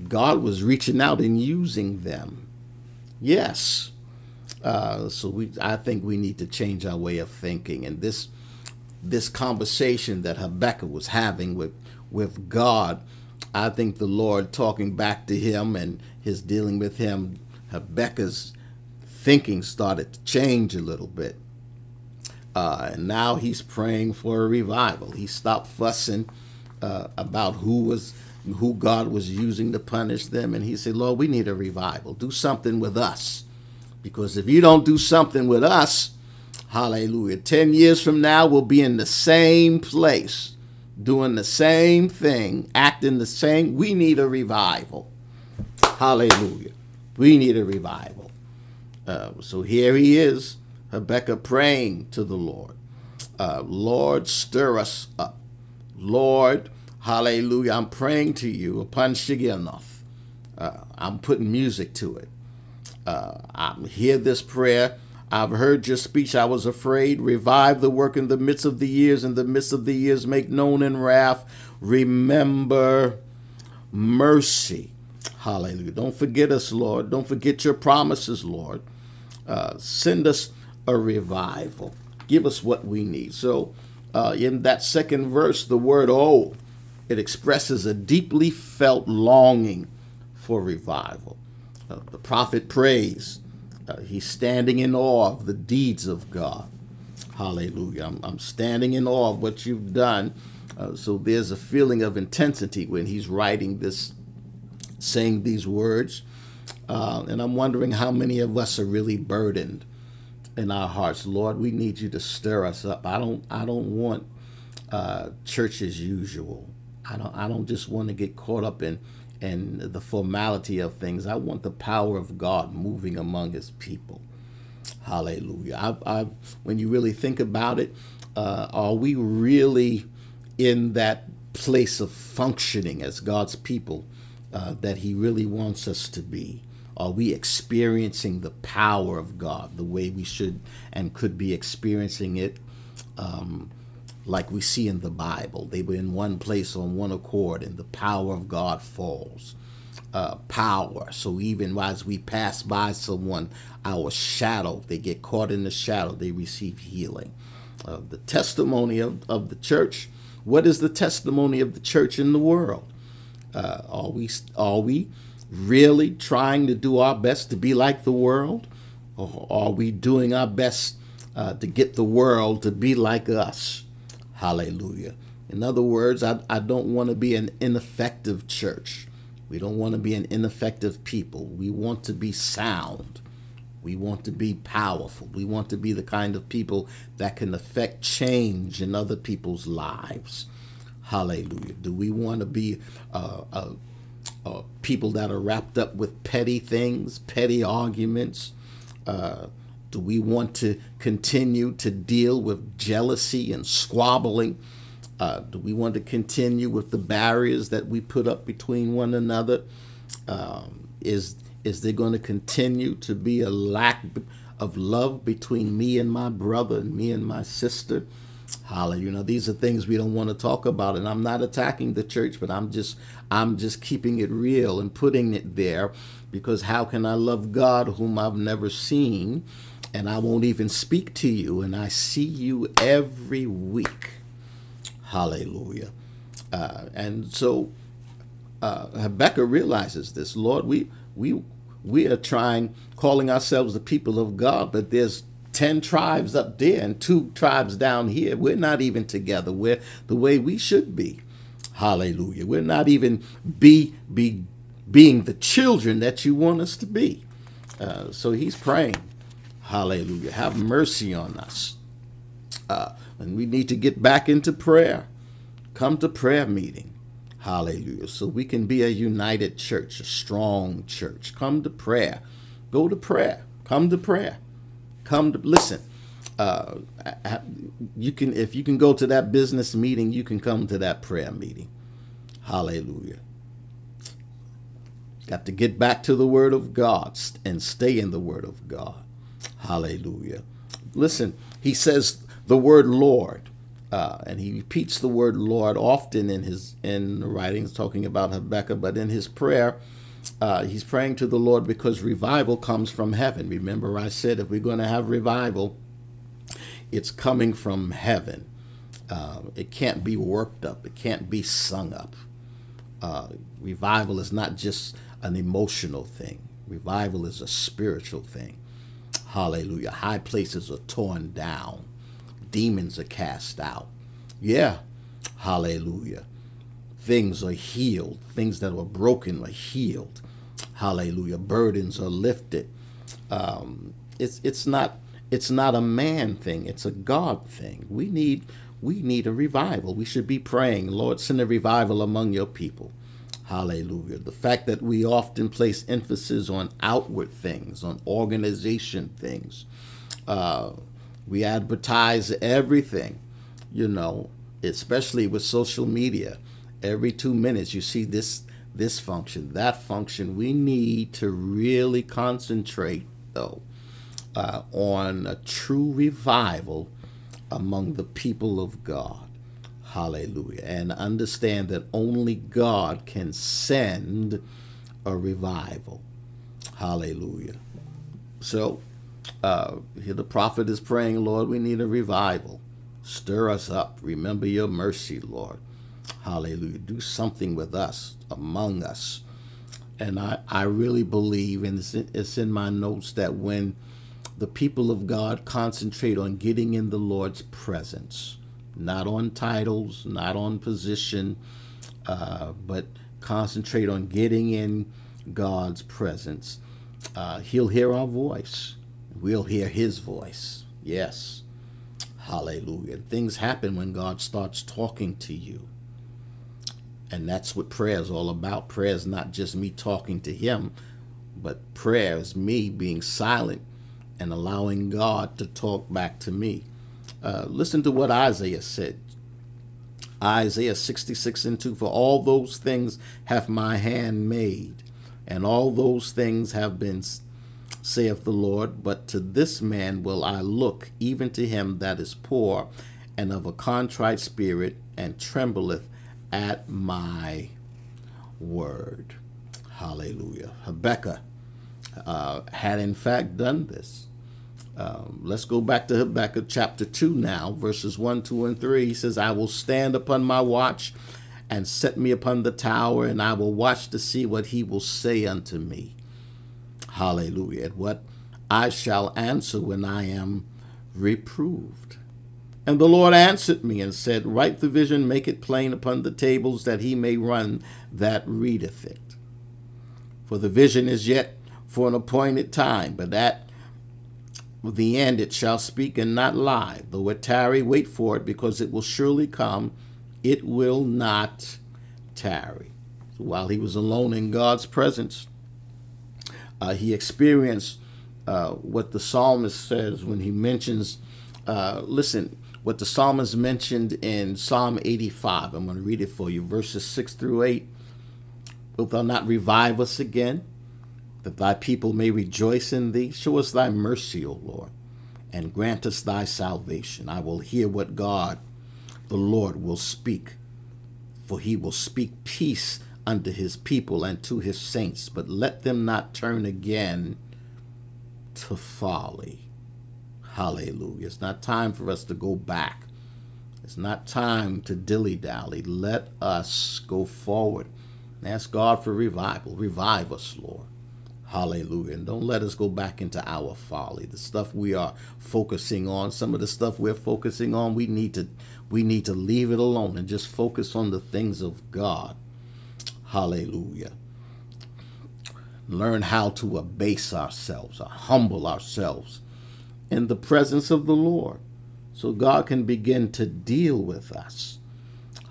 God was reaching out and using them. Yes. Uh, so we, I think we need to change our way of thinking. And this, this conversation that Habakkuk was having with, with God, I think the Lord talking back to him and his dealing with him, Habakkuk's thinking started to change a little bit. Uh, and now he's praying for a revival. He stopped fussing uh, about who was who God was using to punish them, and he said, "Lord, we need a revival. Do something with us, because if you don't do something with us, Hallelujah. Ten years from now, we'll be in the same place, doing the same thing, acting the same. We need a revival. Hallelujah. We need a revival. Uh, so here he is, Habakkuk praying to the Lord. Uh, Lord, stir us up. Lord, hallelujah, I'm praying to you upon Shigionoth. Uh, I'm putting music to it. Uh, I hear this prayer. I've heard your speech. I was afraid. Revive the work in the midst of the years. In the midst of the years, make known in wrath. Remember mercy. Hallelujah. Don't forget us, Lord. Don't forget your promises, Lord. Uh, send us a revival. Give us what we need. So, uh, in that second verse, the word oh, it expresses a deeply felt longing for revival. Uh, the prophet prays. Uh, he's standing in awe of the deeds of God. Hallelujah. I'm, I'm standing in awe of what you've done. Uh, so there's a feeling of intensity when he's writing this, saying these words. Uh, and I'm wondering how many of us are really burdened in our hearts. Lord, we need you to stir us up. I don't I don't want uh, church as usual. I don't I don't just want to get caught up in in the formality of things. I want the power of God moving among His people. Hallelujah. I, I, when you really think about it, uh, are we really in that place of functioning as God's people uh, that He really wants us to be? Are we experiencing the power of God the way we should and could be experiencing it? Um, like we see in the Bible. They were in one place on one accord, and the power of God falls. Uh, power. So even as we pass by someone, our shadow, they get caught in the shadow, they receive healing. Uh, the testimony of, of the church. What is the testimony of the church in the world? Uh, are we are we really trying to do our best to be like the world, or are we doing our best uh, to get the world to be like us? Hallelujah. In other words, I, I don't want to be an ineffective church. We don't want to be an ineffective people. We want to be sound. We want to be powerful. We want to be the kind of people that can affect change in other people's lives. Hallelujah. Do we want to be uh, uh, uh, people that are wrapped up with petty things, petty arguments? Do we want to continue to deal with jealousy and squabbling? Uh, do we want to continue with the barriers that we put up between one another? Um, is is there going to continue to be a lack of love between me and my brother and me and my sister? Hallelujah. You know, these are things we don't want to talk about, and I'm not attacking the church, but I'm just I'm just keeping it real and putting it there because how can I love God whom I've never seen and I won't even speak to you and I see you every week. Hallelujah. Uh, and so uh, Habakkuk realizes this. Lord, we we we are trying, calling ourselves the people of God, but there's 10 tribes up there and two tribes down here. We're not even together. We're the way we should be. Hallelujah. We're not even be, be being the children that you want us to be. Uh, so he's praying. Hallelujah. Have mercy on us. Uh, and we need to get back into prayer. Come to prayer meeting. Hallelujah. So we can be a united church, a strong church. Come to prayer. Go to prayer. Come to prayer. Come to listen. Uh, you can if you can go to that business meeting, you can come to that prayer meeting. Hallelujah. Got to get back to the Word of God and stay in the Word of God. Hallelujah. Listen, he says the word Lord. Uh, and he repeats the word Lord often in his in the writings, talking about Habakkuk. But in his prayer, uh, he's praying to the Lord because revival comes from heaven. Remember, I said if we're going to have revival, it's coming from heaven. Uh, it can't be worked up. It can't be sung up. Uh, revival is not just an emotional thing. Revival is a spiritual thing. Hallelujah. High places are torn down demons are cast out. Yeah, hallelujah. Things are healed. Things that were broken are healed. Hallelujah. Burdens are lifted. Um, it's it's not it's not a man thing. It's a God thing. We need we need a revival. We should be praying, Lord, send a revival among your people. Hallelujah. The fact that we often place emphasis on outward things, on organization things, uh, we advertise everything, you know, especially with social media. Every two minutes you see this this function, that function. We need to really concentrate though uh, on a true revival among the people of God. Hallelujah. And understand that only God can send a revival. Hallelujah. So uh, here the prophet is praying, Lord, we need a revival. Stir us up. Remember your mercy, Lord. Hallelujah. Do something with us, among us. And I, I really believe, and it's in, it's in my notes, that when the people of God concentrate on getting in the Lord's presence, not on titles, not on position, uh, but concentrate on getting in God's presence, uh, He'll hear our voice we'll hear his voice. Yes. Hallelujah. Things happen when God starts talking to you. And that's what prayer is all about. Prayer is not just me talking to him, but prayer is me being silent and allowing God to talk back to me. Uh, listen to what Isaiah said. Isaiah 66 and 2 For all those things have my hand made, and all those things have been saith the Lord, but to this man will I look, even to him that is poor and of a contrite spirit, and trembleth at my word. Hallelujah. Habakkuk uh, had in fact done this. Um, let's go back to Habakkuk chapter 2 now, verses 1, 2, and 3. He says, I will stand upon my watch and set me upon the tower, and I will watch to see what he will say unto me. Hallelujah. At what I shall answer when I am reproved. And the Lord answered me and said, Write the vision, make it plain upon the tables, that he may run that readeth it. For the vision is yet for an appointed time, but at the end it shall speak and not lie. Though it tarry, wait for it, because it will surely come. It will not tarry. So while he was alone in God's presence, uh, he experienced uh, what the psalmist says when he mentions, uh, listen, what the psalmist mentioned in Psalm 85. I'm going to read it for you, verses 6 through 8. Wilt thou not revive us again, that thy people may rejoice in thee? Show us thy mercy, O Lord, and grant us thy salvation. I will hear what God, the Lord, will speak, for he will speak peace unto his people and to his saints, but let them not turn again to folly. Hallelujah. It's not time for us to go back. It's not time to dilly dally. Let us go forward. Ask God for revival. Revive us, Lord. Hallelujah. And don't let us go back into our folly. The stuff we are focusing on, some of the stuff we're focusing on, we need to we need to leave it alone and just focus on the things of God. Hallelujah. Learn how to abase ourselves, or humble ourselves in the presence of the Lord so God can begin to deal with us.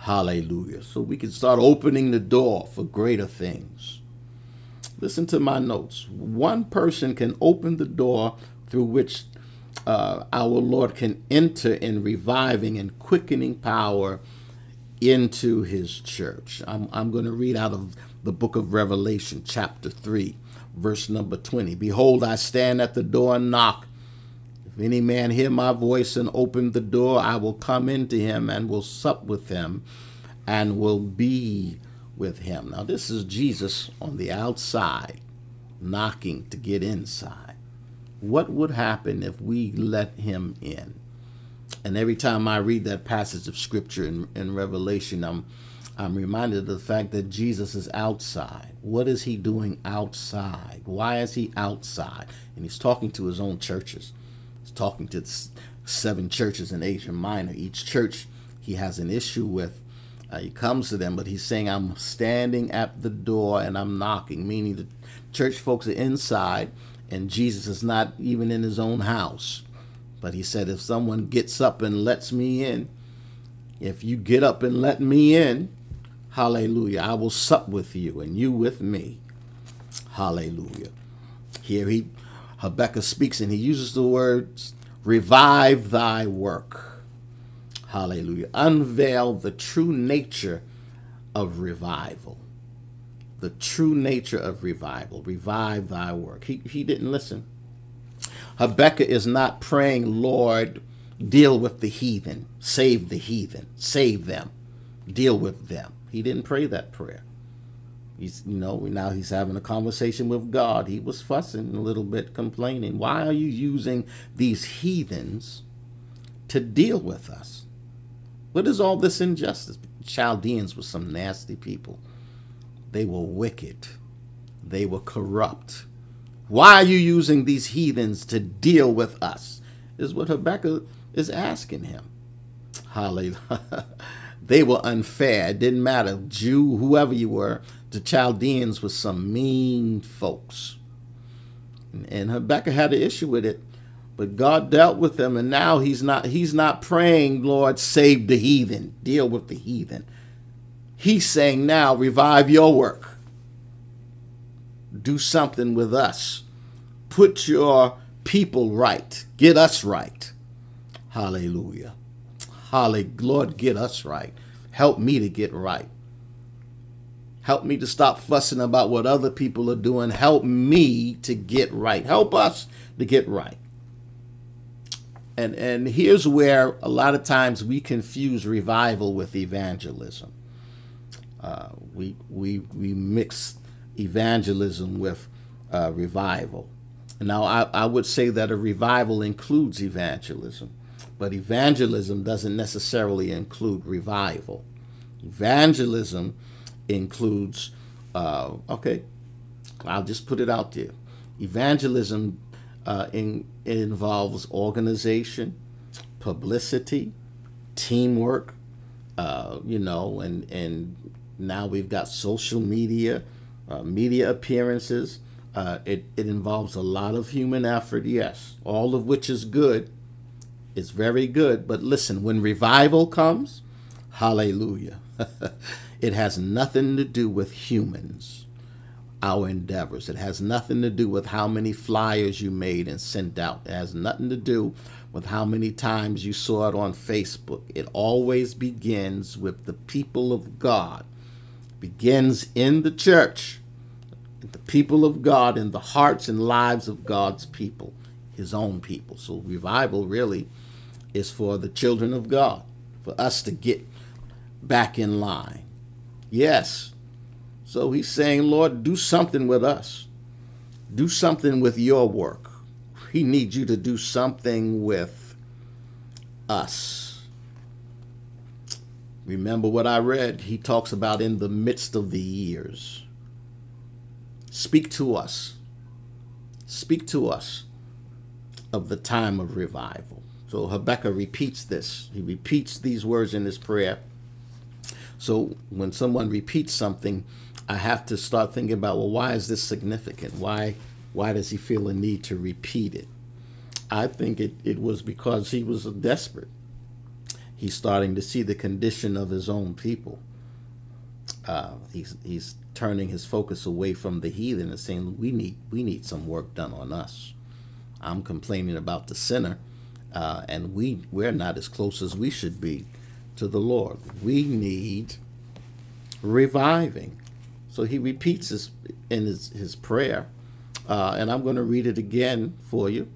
Hallelujah. So we can start opening the door for greater things. Listen to my notes. One person can open the door through which uh, our Lord can enter in reviving and quickening power into his church. I'm, I'm going to read out of the book of Revelation, chapter 3, verse number 20. Behold, I stand at the door and knock. If any man hear my voice and open the door, I will come into him and will sup with him and will be with him. Now, this is Jesus on the outside knocking to get inside. What would happen if we let him in? And every time I read that passage of scripture in, in Revelation, I'm I'm reminded of the fact that Jesus is outside. What is he doing outside? Why is he outside? And he's talking to his own churches. He's talking to seven churches in Asia Minor. Each church he has an issue with. Uh, he comes to them, but he's saying, I'm standing at the door and I'm knocking, meaning the church folks are inside and Jesus is not even in his own house. But he said, if someone gets up and lets me in, if you get up and let me in, hallelujah, I will sup with you and you with me. Hallelujah. Here he Habakkuk speaks and he uses the words, revive thy work. Hallelujah. Unveil the true nature of revival. The true nature of revival. Revive thy work. He, he didn't listen. Habakkuk is not praying, Lord, deal with the heathen, save the heathen, save them, deal with them. He didn't pray that prayer. He's, you know, now he's having a conversation with God. He was fussing a little bit, complaining. Why are you using these heathens to deal with us? What is all this injustice? Chaldeans were some nasty people. They were wicked. They were corrupt. Why are you using these heathens to deal with us? Is what Habakkuk is asking him. Hallelujah. (laughs) they were unfair. It didn't matter, Jew, whoever you were. The Chaldeans were some mean folks. And Habakkuk had an issue with it. But God dealt with them, and now he's not he's not praying, Lord, save the heathen, deal with the heathen. He's saying now, revive your work do something with us. Put your people right. Get us right. Hallelujah. Hallelujah. Lord, get us right. Help me to get right. Help me to stop fussing about what other people are doing. Help me to get right. Help us to get right. And and here's where a lot of times we confuse revival with evangelism. Uh, we we we mix evangelism with uh, revival. Now, I, I would say that a revival includes evangelism, but evangelism doesn't necessarily include revival. Evangelism includes, uh, okay, I'll just put it out there. Evangelism uh, in, involves organization, publicity, teamwork, uh, you know, and, and now we've got social media uh, media appearances. Uh, it, it involves a lot of human effort, yes, all of which is good. It's very good. But listen, when revival comes, hallelujah, (laughs) it has nothing to do with humans, our endeavors. It has nothing to do with how many flyers you made and sent out. It has nothing to do with how many times you saw it on Facebook. It always begins with the people of God begins in the church, the people of God, in the hearts and lives of God's people. his own people. So revival really is for the children of God, for us to get back in line. Yes. So he's saying, Lord, do something with us. Do something with your work. He needs you to do something with us. Remember what I read? He talks about in the midst of the years. Speak to us. Speak to us of the time of revival. So Habakkuk repeats this. He repeats these words in his prayer. So when someone repeats something, I have to start thinking about, well, why is this significant? Why why does he feel a need to repeat it? I think it, it was because he was desperate. He's starting to see the condition of his own people. Uh, he's he's turning his focus away from the heathen and saying, "We need we need some work done on us." I'm complaining about the sinner, uh, and we we're not as close as we should be to the Lord. We need reviving. So he repeats this in his, his prayer, uh, and I'm going to read it again for you.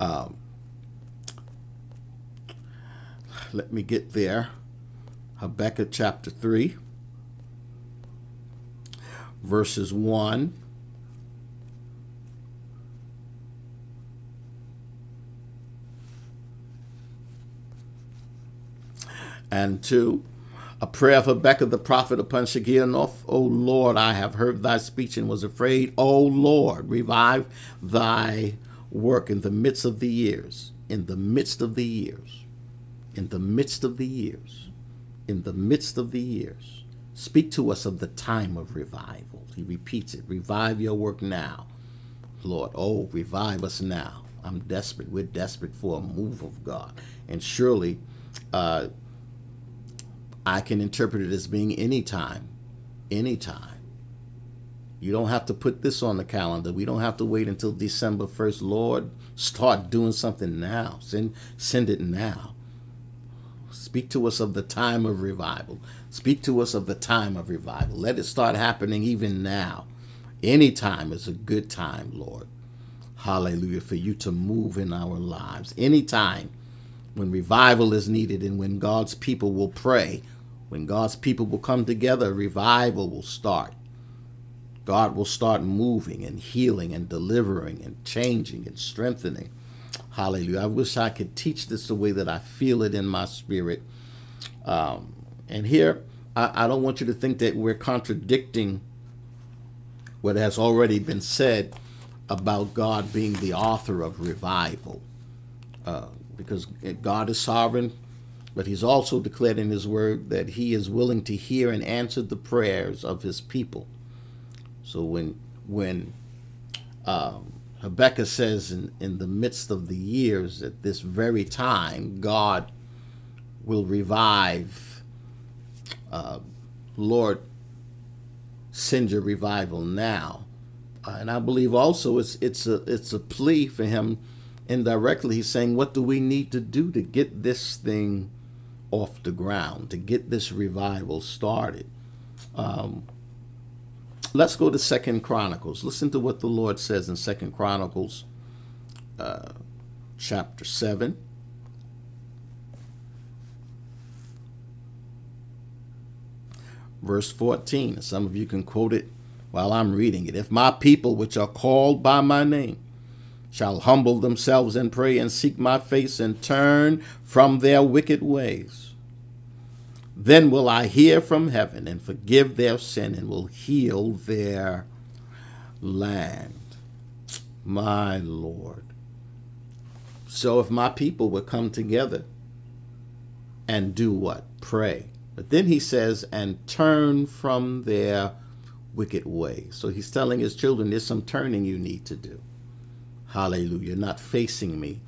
Um, let me get there. Habakkuk chapter 3, verses 1 and 2. A prayer of Habakkuk the prophet upon Shigionoth. O Lord, I have heard thy speech and was afraid. O Lord, revive thy work in the midst of the years. In the midst of the years. In the midst of the years. In the midst of the years. Speak to us of the time of revival. He repeats it. Revive your work now. Lord, oh, revive us now. I'm desperate. We're desperate for a move of God. And surely, uh, I can interpret it as being anytime. Anytime. You don't have to put this on the calendar. We don't have to wait until December 1st. Lord, start doing something now. Send send it now. Speak to us of the time of revival. Speak to us of the time of revival. Let it start happening even now. Any time is a good time, Lord. Hallelujah. For you to move in our lives. Any time when revival is needed and when God's people will pray, when God's people will come together, revival will start. God will start moving and healing and delivering and changing and strengthening. Hallelujah. I wish I could teach this the way that I feel it in my spirit. Um, and here, I, I don't want you to think that we're contradicting what has already been said about God being the author of revival. Uh, because God is sovereign, but He's also declared in His Word that He is willing to hear and answer the prayers of His people. So when when um, Habakkuk says in, in the midst of the years, at this very time, God will revive. Uh, Lord, send your revival now. Uh, and I believe also it's it's a it's a plea for him indirectly he's saying, what do we need to do to get this thing off the ground, to get this revival started? Um, let's go to Second Chronicles. Listen to what the Lord says in Second Chronicles, uh, chapter seven. Verse 14. Some of you can quote it while I'm reading it. If my people, which are called by my name, shall humble themselves and pray and seek my face and turn from their wicked ways. Then will I hear from heaven and forgive their sin and will heal their land. My Lord. So if my people would come together and do what? Pray. But then he says, and turn from their wicked ways. So he's telling his children, there's some turning you need to do. Hallelujah. You're not facing me.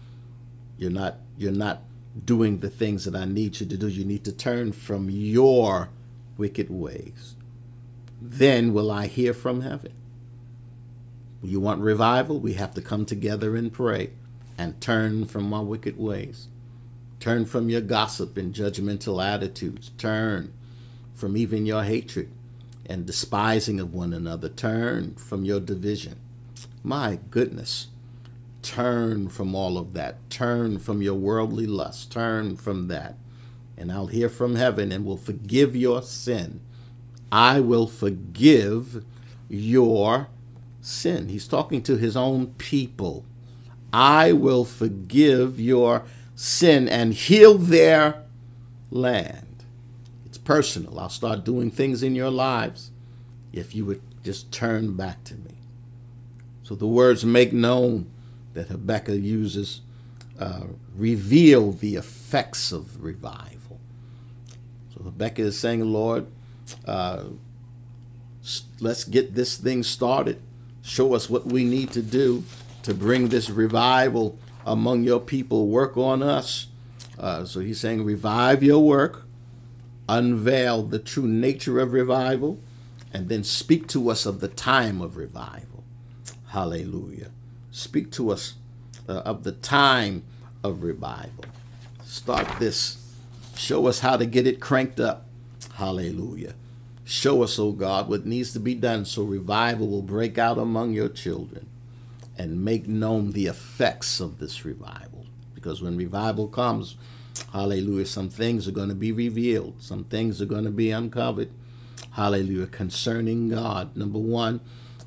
You're not you're not doing the things that I need you to do. You need to turn from your wicked ways. Then will I hear from heaven. You want revival? We have to come together and pray and turn from our wicked ways. Turn from your gossip and judgmental attitudes. Turn from even your hatred and despising of one another. Turn from your division. My goodness Turn from all of that. Turn from your worldly lust. Turn from that. And I'll hear from heaven and will forgive your sin. I will forgive your sin. He's talking to his own people. I will forgive your sin and heal their land. It's personal. I'll start doing things in your lives if you would just turn back to me. So the words make known that Habakkuk uses uh, reveal the effects of revival. So Habakkuk is saying, Lord, uh, let's get this thing started. Show us what we need to do to bring this revival among your people. Work on us. Uh, so he's saying, revive your work, unveil the true nature of revival, and then speak to us of the time of revival. Hallelujah. Speak to us uh, of the time of revival. Start this. Show us how to get it cranked up. Hallelujah. Show us, O oh God, what needs to be done so revival will break out among your children and make known the effects of this revival. Because when revival comes, hallelujah, some things are going to be revealed, some things are going to be uncovered. Hallelujah, concerning God. Number one,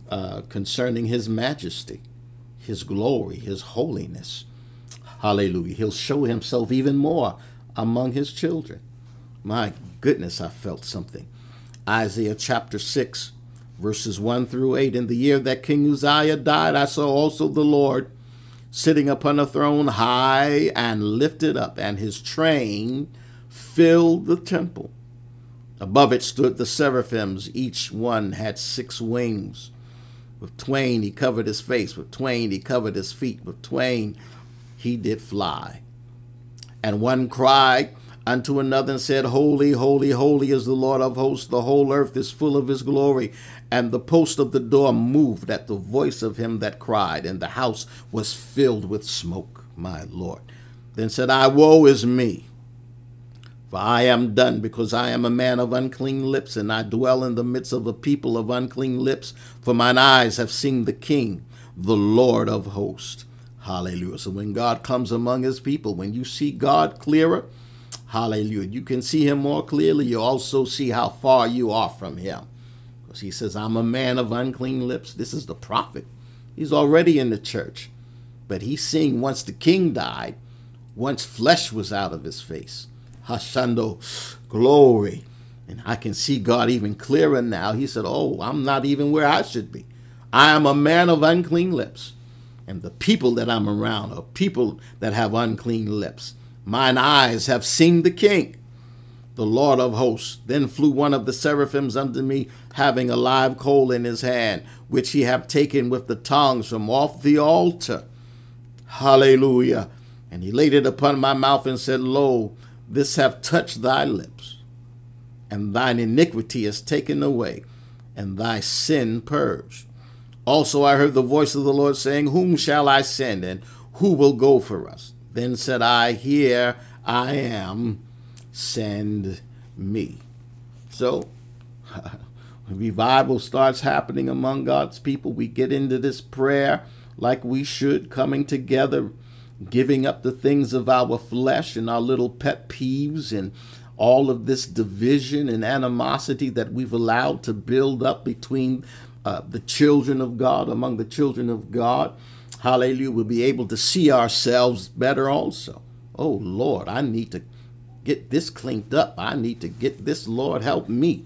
uh, concerning His majesty, His glory, His holiness. Hallelujah. He'll show Himself even more among His children. My goodness, I felt something. Isaiah chapter 6, verses 1 through 8. In the year that King Uzziah died, I saw also the Lord sitting upon a throne high and lifted up, and his train filled the temple. Above it stood the seraphims, each one had six wings. With twain he covered his face, with twain he covered his feet, with twain he did fly. And one cried, unto another and said, Holy, holy, holy is the Lord of hosts. The whole earth is full of his glory. And the post of the door moved at the voice of him that cried, and the house was filled with smoke, my Lord. Then said I, Woe is me! For I am done, because I am a man of unclean lips, and I dwell in the midst of a people of unclean lips. For mine eyes have seen the King, the Lord of hosts. Hallelujah. So when God comes among his people, when you see God clearer, Hallelujah. You can see him more clearly. You also see how far you are from him. Because he says, I'm a man of unclean lips. This is the prophet. He's already in the church. But he's seeing once the king died, once flesh was out of his face. Hashando, glory. And I can see God even clearer now. He said, Oh, I'm not even where I should be. I am a man of unclean lips. And the people that I'm around are people that have unclean lips. Mine eyes have seen the King, the Lord of hosts. Then flew one of the seraphims unto me, having a live coal in his hand, which he had taken with the tongs from off the altar. Hallelujah. And he laid it upon my mouth and said, Lo, this hath touched thy lips, and thine iniquity is taken away, and thy sin purged. Also I heard the voice of the Lord saying, Whom shall I send, and who will go for us? Then said I, Here I am, send me. So, (laughs) revival starts happening among God's people. We get into this prayer like we should, coming together, giving up the things of our flesh and our little pet peeves and all of this division and animosity that we've allowed to build up between uh, the children of God, among the children of God hallelujah, we'll be able to see ourselves better also. Oh, Lord, I need to get this cleaned up. I need to get this, Lord, help me.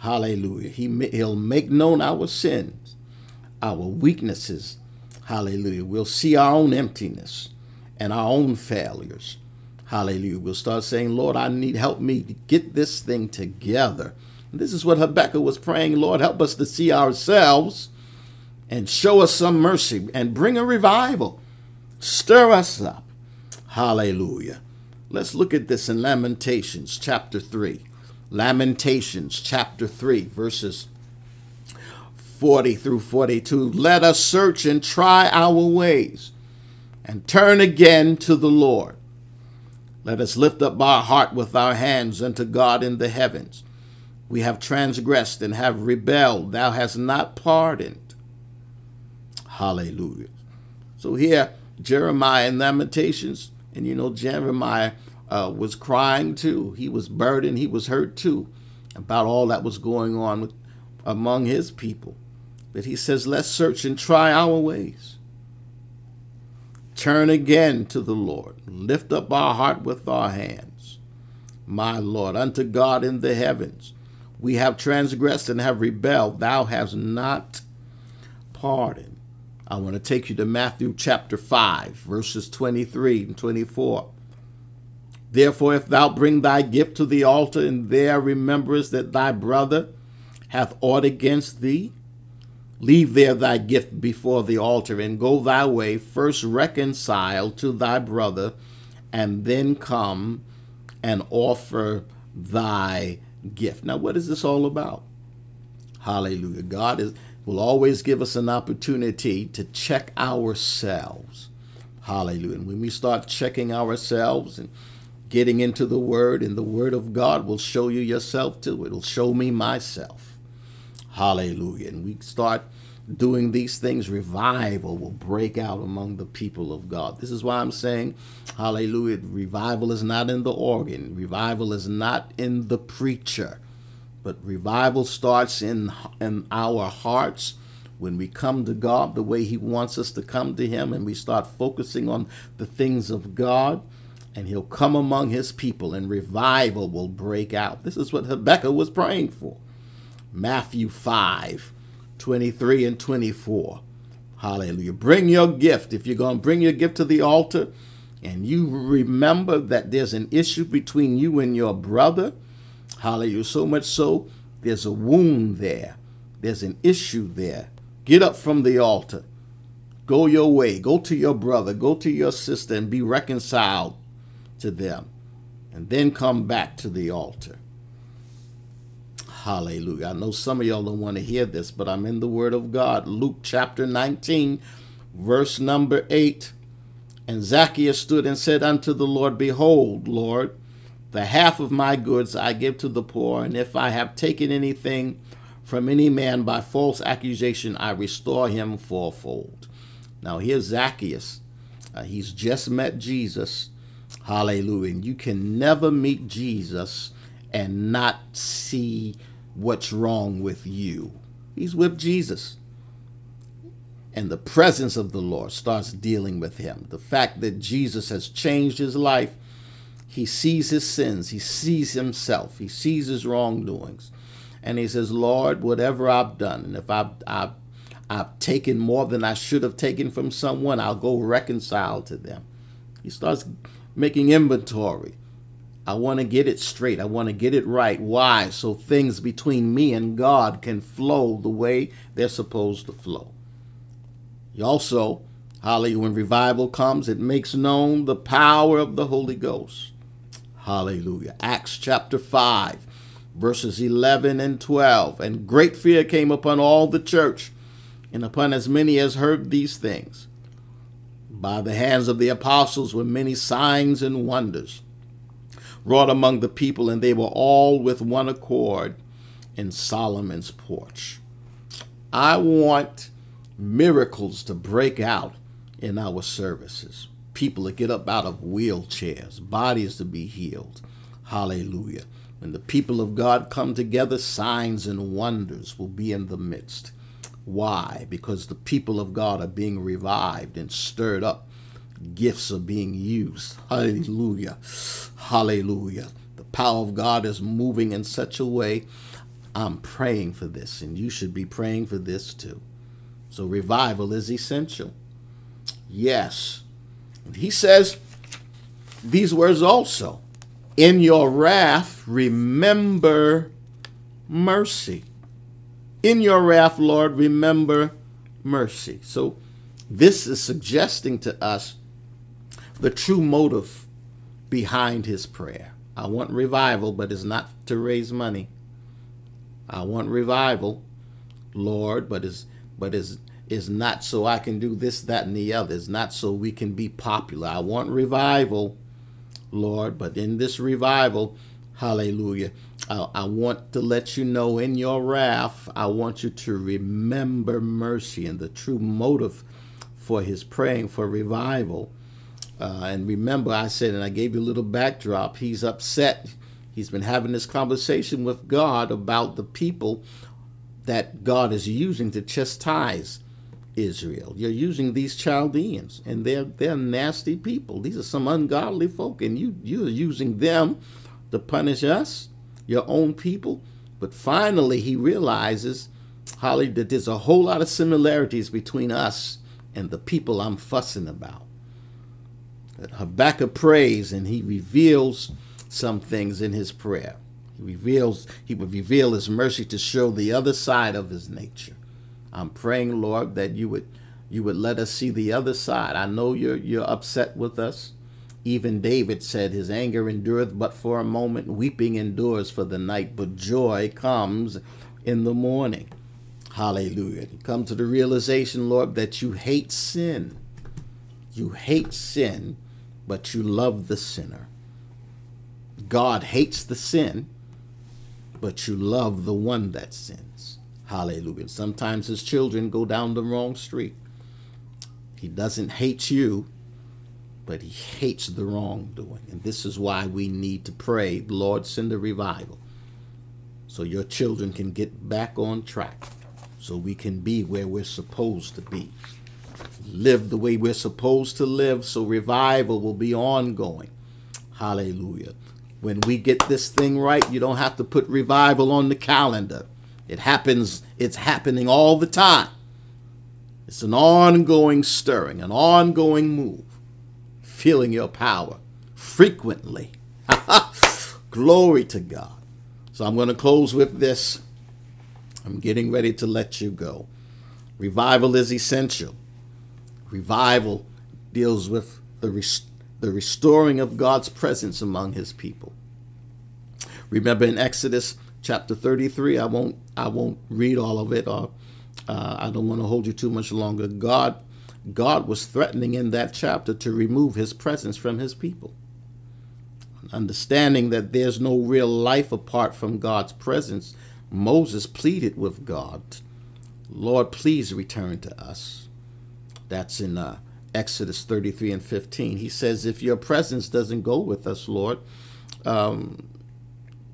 Hallelujah. He, he'll make known our sins, our weaknesses. Hallelujah. We'll see our own emptiness and our own failures. Hallelujah. We'll start saying, Lord, I need help me to get this thing together. And this is what Habakkuk was praying, Lord, help us to see ourselves and show us some mercy and bring a revival. Stir us up. Hallelujah. Let's look at this in Lamentations chapter 3. Lamentations chapter 3, verses 40 through 42. Let us search and try our ways and turn again to the Lord. Let us lift up our heart with our hands unto God in the heavens. We have transgressed and have rebelled. Thou hast not pardoned. Hallelujah. So here Jeremiah in Lamentations, and you know, Jeremiah uh, was crying too. He was burdened, he was hurt too about all that was going on with, among his people. But he says, Let's search and try our ways. Turn again to the Lord. Lift up our heart with our hands. My Lord, unto God in the heavens. We have transgressed and have rebelled. Thou hast not pardoned. I want to take you to Matthew chapter 5, verses 23 and 24. Therefore, if thou bring thy gift to the altar, and there rememberest that thy brother hath ought against thee, leave there thy gift before the altar, and go thy way, first reconcile to thy brother, and then come and offer thy gift. Now, what is this all about? Hallelujah. God is, will always give us an opportunity to check ourselves. Hallelujah. And when we start checking ourselves and getting into the Word, and the Word of God will show you yourself too. It'll show me myself. Hallelujah. And we start doing these things, revival will break out among the people of God. This is why I'm saying, hallelujah, revival is not in the organ, revival is not in the preacher, but revival starts in, in our hearts when we come to God the way He wants us to come to Him and we start focusing on the things of God and he'll come among his people and revival will break out. This is what Habakkuk was praying for. Matthew 5 23 and 24. Hallelujah. Bring your gift. If you're going to bring your gift to the altar and you remember that there's an issue between you and your brother, hallelujah, so much so there's a wound there, there's an issue there. Get up from the altar. Go your way. Go to your brother. Go to your sister and be reconciled to them and then come back to the altar. Hallelujah. I know some of y'all don't want to hear this, but I'm in the Word of God. Luke chapter 19, verse number 8. And Zacchaeus stood and said unto the Lord, Behold, Lord, the half of my goods I give to the poor, and if I have taken anything from any man by false accusation, I restore him fourfold. Now, here's Zacchaeus. Uh, he's just met Jesus. Hallelujah. And you can never meet Jesus and not see what's wrong with you. He's with Jesus. And the presence of the Lord starts dealing with him. The fact that Jesus has changed his life, he sees his sins, he sees himself, he sees his wrongdoings. And he says, Lord, whatever I've done, and if I've, I've, I've taken more than I should have taken from someone, I'll go reconcile to them. He starts making inventory. I want to get it straight. I want to get it right. Why? So things between me and God can flow the way they're supposed to flow. Also, hallelujah, when revival comes, it makes known the power of the Holy Ghost. Hallelujah. Acts chapter 5, verses 11 and 12. And great fear came upon all the church and upon as many as heard these things. By the hands of the apostles were many signs and wonders wrought among the people, and they were all with one accord in Solomon's porch. I want miracles to break out in our services. People to get up out of wheelchairs, bodies to be healed. Hallelujah. When the people of God come together, signs and wonders will be in the midst. Why? Because the people of God are being revived and stirred up. Gifts are being used. Hallelujah. Hallelujah. The power of God is moving in such a way. I'm praying for this, and you should be praying for this too. So, revival is essential. Yes. He says these words also In your wrath, remember mercy. In your wrath, Lord, remember mercy. So, this is suggesting to us the true motive behind his prayer. I want revival, but it's not to raise money. I want revival, Lord, but is but is is not so I can do this, that, and the other. It's not so we can be popular. I want revival, Lord, but in this revival, hallelujah, I, I want to let you know in your wrath, I want you to remember mercy and the true motive for his praying for revival. Uh, and remember, I said, and I gave you a little backdrop. He's upset. He's been having this conversation with God about the people that God is using to chastise Israel. You're using these Chaldeans, and they're they're nasty people. These are some ungodly folk, and you you're using them to punish us, your own people. But finally, he realizes, Holly, that there's a whole lot of similarities between us and the people I'm fussing about. Habakkuk prays, and he reveals some things in his prayer. He reveals he would reveal his mercy to show the other side of his nature. I'm praying, Lord, that you would you would let us see the other side. I know you're you're upset with us. Even David said his anger endureth but for a moment, weeping endures for the night, but joy comes in the morning. Hallelujah. Come to the realization, Lord, that you hate sin. You hate sin, but you love the sinner. God hates the sin, but you love the one that sins. Hallelujah. Sometimes his children go down the wrong street. He doesn't hate you, but he hates the wrongdoing. And this is why we need to pray, Lord, send a revival so your children can get back on track, so we can be where we're supposed to be. Live the way we're supposed to live, so revival will be ongoing. Hallelujah. When we get this thing right, you don't have to put revival on the calendar. It happens, it's happening all the time. It's an ongoing stirring, an ongoing move, feeling your power frequently. (laughs) Glory to God. So I'm going to close with this. I'm getting ready to let you go. Revival is essential. Revival deals with the the restoring of God's presence among his people. Remember in Exodus chapter 33, I won't I won't read all of it or uh, I don't want to hold you too much longer. God God was threatening in that chapter to remove his presence from his people. Understanding that there's no real life apart from God's presence, Moses pleaded with God, Lord, please return to us. That's in uh, Exodus 33 and 15. He says, If your presence doesn't go with us, Lord, um,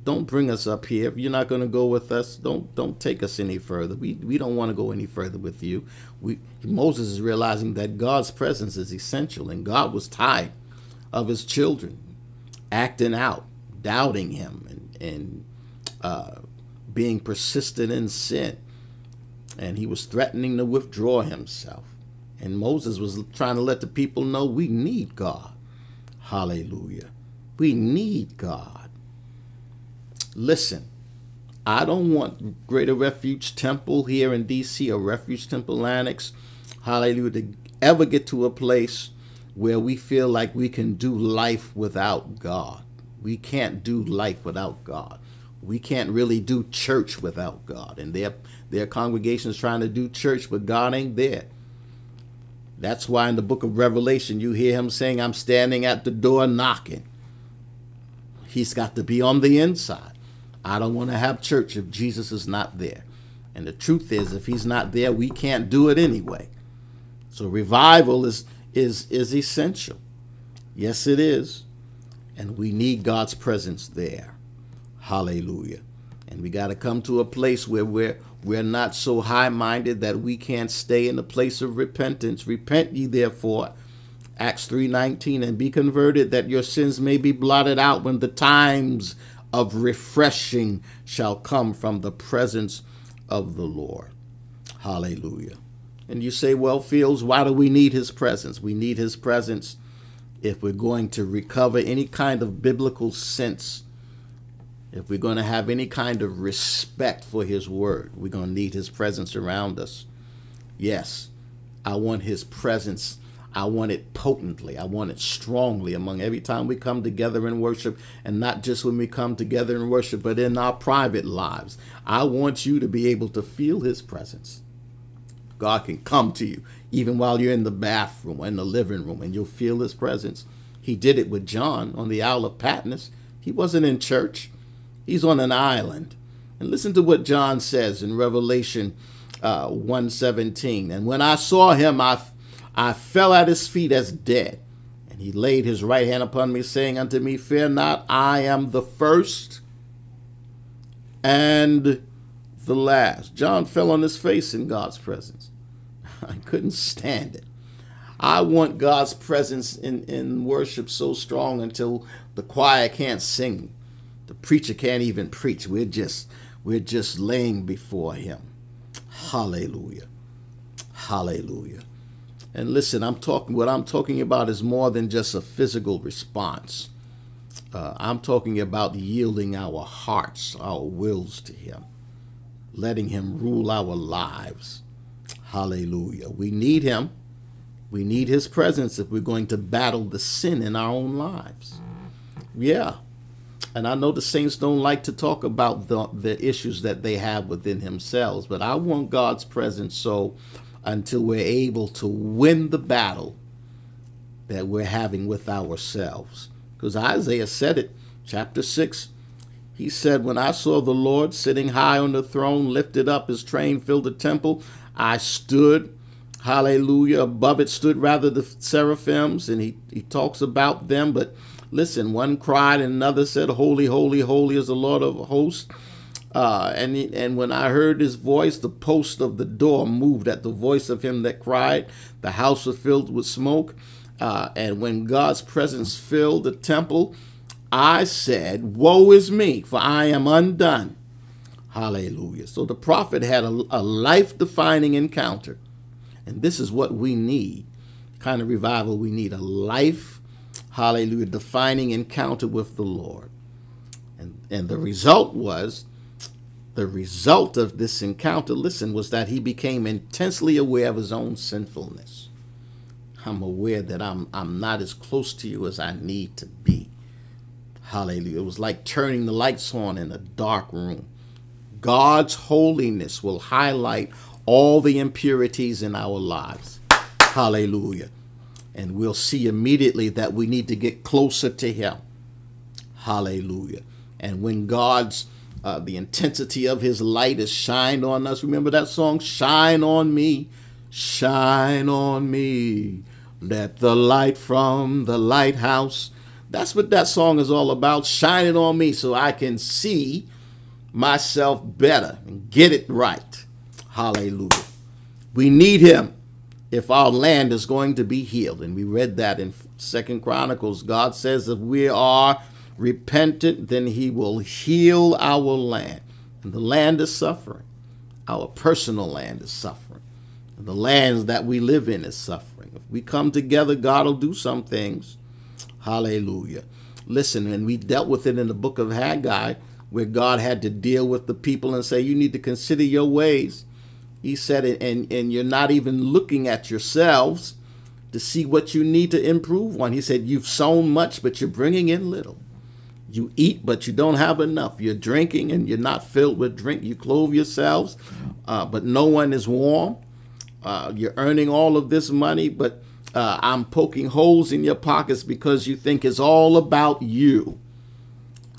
don't bring us up here. If you're not going to go with us, don't don't take us any further. We we don't want to go any further with you. We Moses is realizing that God's presence is essential, and God was tired of his children acting out, doubting him, and and uh, being persistent in sin, and he was threatening to withdraw himself. And Moses was trying to let the people know we need God. Hallelujah. We need God. Listen, I don't want Greater Refuge Temple here in DC or Refuge Temple Annex, hallelujah, to ever get to a place where we feel like we can do life without God. We can't do life without God. We can't really do church without God. And their their congregations trying to do church, but God ain't there. That's why in the book of Revelation, you hear him saying, I'm standing at the door knocking. He's got to be on the inside. I don't want to have church if Jesus is not there. And the truth is, if he's not there, we can't do it anyway. So revival is is is essential. Yes, it is. And we need God's presence there. Hallelujah. And we got to come to a place where we're we're not so high minded that we can't stay in the place of repentance. Repent ye therefore, Acts 3:19, and be converted that your sins may be blotted out when the times of refreshing shall come from the presence of the Lord. Hallelujah. And you say, well, Fields, why do we need his presence? We need his presence if we're going to recover any kind of biblical sense if we're going to have any kind of respect for His Word, we're going to need His presence around us. Yes, I want His presence. I want it potently. I want it strongly among every time we come together in worship, and not just when we come together in worship, but in our private lives. I want you to be able to feel His presence. God can come to you even while you're in the bathroom or in the living room, and you'll feel His presence. He did it with John on the Isle of Patmos. He wasn't in church. He's on an island. And listen to what John says in Revelation uh, 117. And when I saw him, I, I fell at his feet as dead. And he laid his right hand upon me, saying unto me, Fear not, I am the first and the last. John fell on his face in God's presence. (laughs) I couldn't stand it. I want God's presence in, in worship so strong until the choir can't sing. The preacher can't even preach. We're just we're just laying before him. Hallelujah. Hallelujah. And listen, I'm talking what I'm talking about is more than just a physical response. Uh, I'm talking about yielding our hearts, our wills to him, letting him rule our lives. Hallelujah. We need him. We need his presence if we're going to battle the sin in our own lives. Yeah. And I know the saints don't like to talk about the, the issues that they have within themselves, but I want God's presence so until we're able to win the battle that we're having with ourselves. Because Isaiah said it, chapter 6. He said, When I saw the Lord sitting high on the throne, lifted up, his train filled the temple, I stood Hallelujah. Above it stood rather the seraphims, and he, he talks about them. But listen, one cried and another said, Holy, holy, holy is the Lord of hosts. Uh, and, and when I heard his voice, the post of the door moved at the voice of him that cried. The house was filled with smoke. Uh, and when God's presence filled the temple, I said, Woe is me, for I am undone. Hallelujah. So the prophet had a, a life defining encounter and this is what we need kind of revival we need a life, hallelujah, defining encounter with the Lord. And, and the result was, the result of this encounter, listen, was that he became intensely aware of his own sinfulness. I'm aware that I'm, I'm not as close to you as I need to be. Hallelujah. It was like turning the lights on in a dark room. God's holiness will highlight all the impurities in our lives. Hallelujah. And we'll see immediately that we need to get closer to Him. Hallelujah. And when God's uh, the intensity of his light is shined on us. Remember that song, Shine on Me, Shine on Me. Let the light from the lighthouse. That's what that song is all about, shining on me so I can see myself better and get it right. Hallelujah. We need him if our land is going to be healed. And we read that in Second Chronicles. God says if we are repentant, then he will heal our land. And the land is suffering. Our personal land is suffering. And the lands that we live in is suffering. If we come together, God will do some things. Hallelujah. Listen, and we dealt with it in the book of Haggai, where God had to deal with the people and say, You need to consider your ways he said, and, and you're not even looking at yourselves to see what you need to improve on. He said, You've sown much, but you're bringing in little. You eat, but you don't have enough. You're drinking, and you're not filled with drink. You clothe yourselves, uh, but no one is warm. Uh, you're earning all of this money, but uh, I'm poking holes in your pockets because you think it's all about you.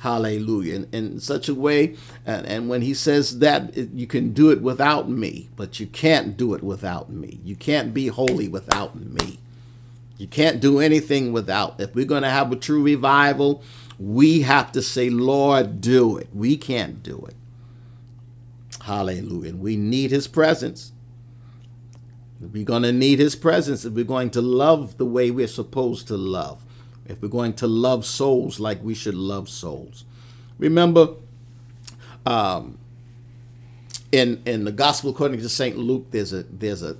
Hallelujah. In, such a way, and, and when he says that, it, you can do it without me, but you can't do it without me. You can't be holy without me. You can't do anything without. If we're going to have a true revival, we have to say, Lord, do it. We can't do it. Hallelujah. And we need his presence. We're going to need his presence if we're going to love the way we're supposed to love if we're going to love souls like we should love souls. Remember, um, in in the Gospel according to Saint Luke, there's a there's a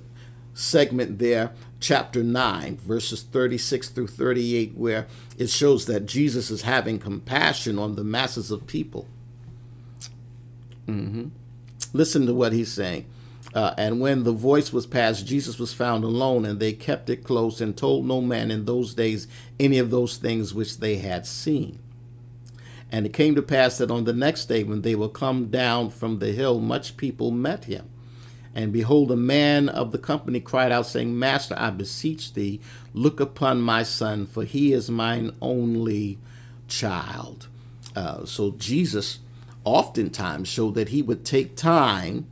segment there, chapter nine, verses thirty six through thirty eight, where it shows that Jesus is having compassion on the masses of people. Mm-hmm. Listen to what he's saying. Uh, and when the voice was passed, Jesus was found alone, and they kept it close and told no man in those days any of those things which they had seen. And it came to pass that on the next day, when they were come down from the hill, much people met him. And behold, a man of the company cried out, saying, Master, I beseech thee, look upon my son, for he is mine only child. Uh, so Jesus oftentimes showed that he would take time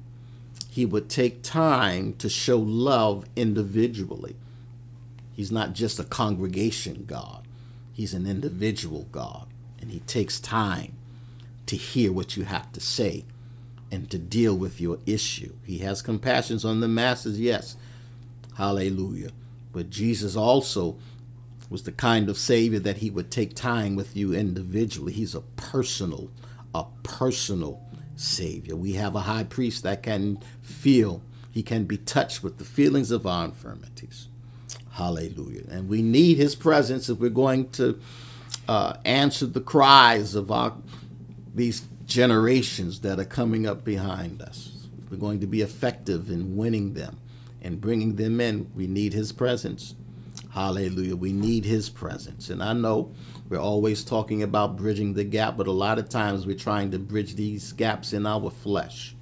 he would take time to show love individually. He's not just a congregation God, He's an individual God. And He takes time to hear what you have to say and to deal with your issue. He has compassions on the masses, yes. Hallelujah. But Jesus also was the kind of Savior that He would take time with you individually. He's a personal, a personal Savior. We have a high priest that can feel, he can be touched with the feelings of our infirmities. Hallelujah. And we need his presence if we're going to uh, answer the cries of our these generations that are coming up behind us. If we're going to be effective in winning them and bringing them in, we need his presence. Hallelujah. We need his presence. And I know we're always talking about bridging the gap, but a lot of times we're trying to bridge these gaps in our flesh.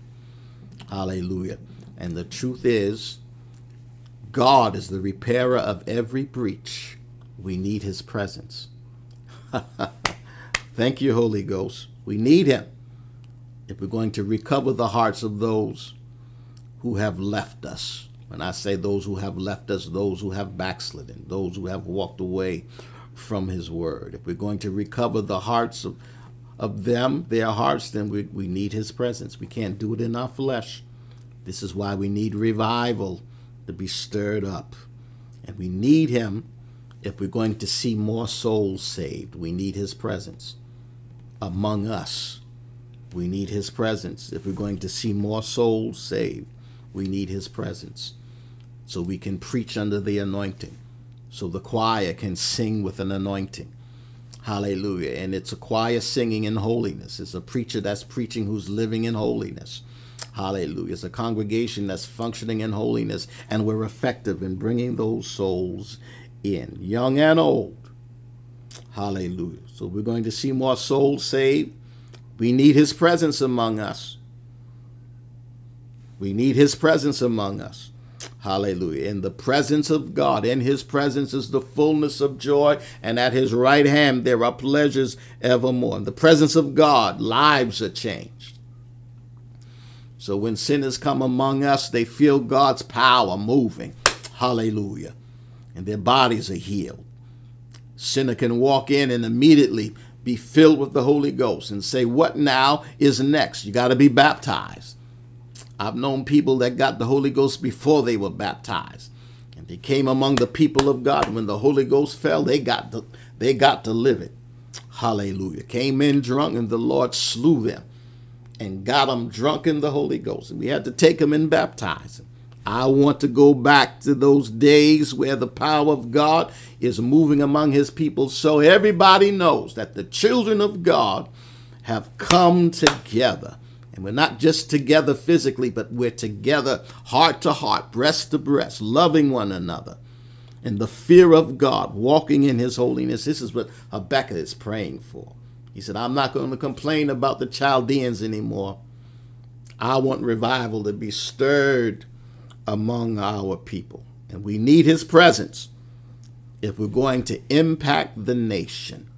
Hallelujah. And the truth is, God is the repairer of every breach. We need his presence. (laughs) Thank you, Holy Ghost. We need him if we're going to recover the hearts of those who have left us. When I say those who have left us, those who have backslidden, those who have walked away from his word. If we're going to recover the hearts of, of them, their hearts, then we, we need his presence. We can't do it in our flesh. This is why we need revival to be stirred up. And we need him if we're going to see more souls saved. We need his presence among us. We need his presence. If we're going to see more souls saved, we need his presence so we can preach under the anointing, so the choir can sing with an anointing. Hallelujah. And it's a choir singing in holiness. It's a preacher that's preaching who's living in holiness. Hallelujah. It's a congregation that's functioning in holiness, and we're effective in bringing those souls in, young and old. Hallelujah. So we're going to see more souls saved. We need his presence among us. We need his presence among us. Hallelujah. In the presence of God, in his presence is the fullness of joy, and at his right hand there are pleasures evermore. In the presence of God, lives are changed. So when sinners come among us, they feel God's power moving. Hallelujah. And their bodies are healed. Sinner can walk in and immediately be filled with the Holy Ghost and say, What now is next? You got to be baptized. I've known people that got the Holy Ghost before they were baptized. And they came among the people of God. When the Holy Ghost fell, they got to, they got to live it. Hallelujah. Came in drunk and the Lord slew them and got them drunk in the Holy Ghost. And we had to take them and baptize them. I want to go back to those days where the power of God is moving among his people so everybody knows that the children of God have come together and we're not just together physically, but we're together heart to heart, breast to breast, loving one another And the fear of God, walking in his holiness. This is what Habakkuk is praying for. He said, I'm not going to complain about the Chaldeans anymore. I want revival to be stirred among our people. And we need his presence if we're going to impact the nation.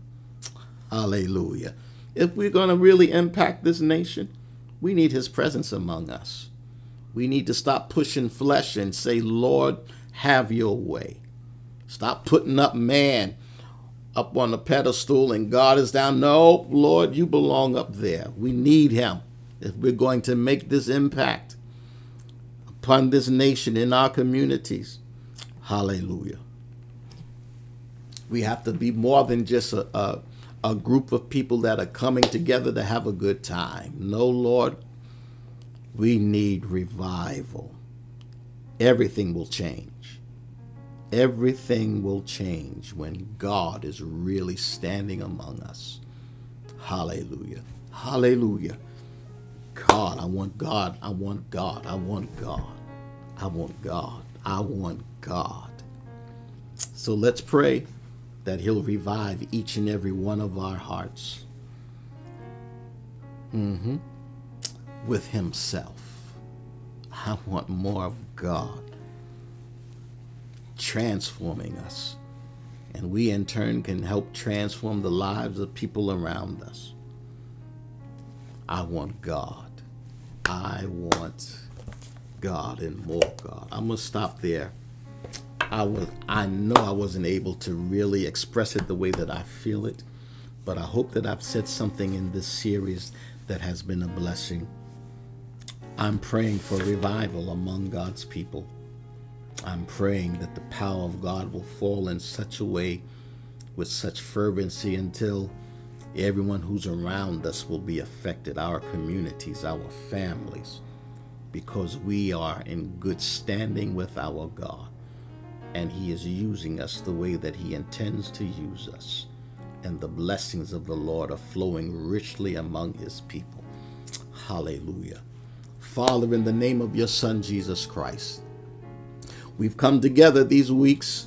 Hallelujah. If we're going to really impact this nation, we need his presence among us. We need to stop pushing flesh and say, Lord, have your way. Stop putting up man up on the pedestal and God is down. No, Lord, you belong up there. We need him if we're going to make this impact upon this nation in our communities. Hallelujah. We have to be more than just a, a a group of people that are coming together to have a good time. No, Lord, we need revival. Everything will change. Everything will change when God is really standing among us. Hallelujah. Hallelujah. God, I want God. I want God. I want God. I want God. I want God. So let's pray that He'll revive each and every one of our hearts mm-hmm. with Himself. I want more of God transforming us. And we in turn can help transform the lives of people around us. I want God. I want God and more God. I'm going to stop there I was I know I wasn't able to really express it the way that I feel it, but I hope that I've said something in this series that has been a blessing. I'm praying for revival among God's people. I'm praying that the power of God will fall in such a way with such fervency until everyone who's around us will be affected, our communities, our families, because we are in good standing with our God and He is using us the way that He intends to use us. And the blessings of the Lord are flowing richly among His people. Hallelujah. Father, in the name of your Son, Jesus Christ, we've come together these weeks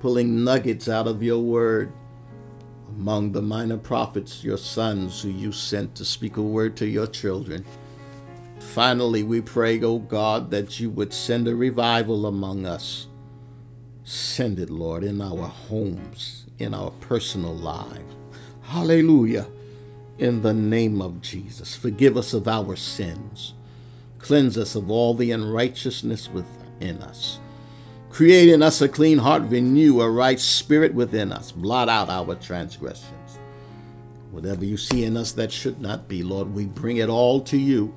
pulling nuggets out of your word among the minor prophets, your sons, who you sent to speak a word to your children. Finally, we pray, O God, that you would send a revival among us. Send it, Lord, in our homes, in our personal lives. Hallelujah. In the name of Jesus, forgive us of our sins. Cleanse us of all the unrighteousness within us. Create in us a clean heart, renew a right spirit within us. Blot out our transgressions. Whatever you see in us that should not be, Lord, we bring it all to you.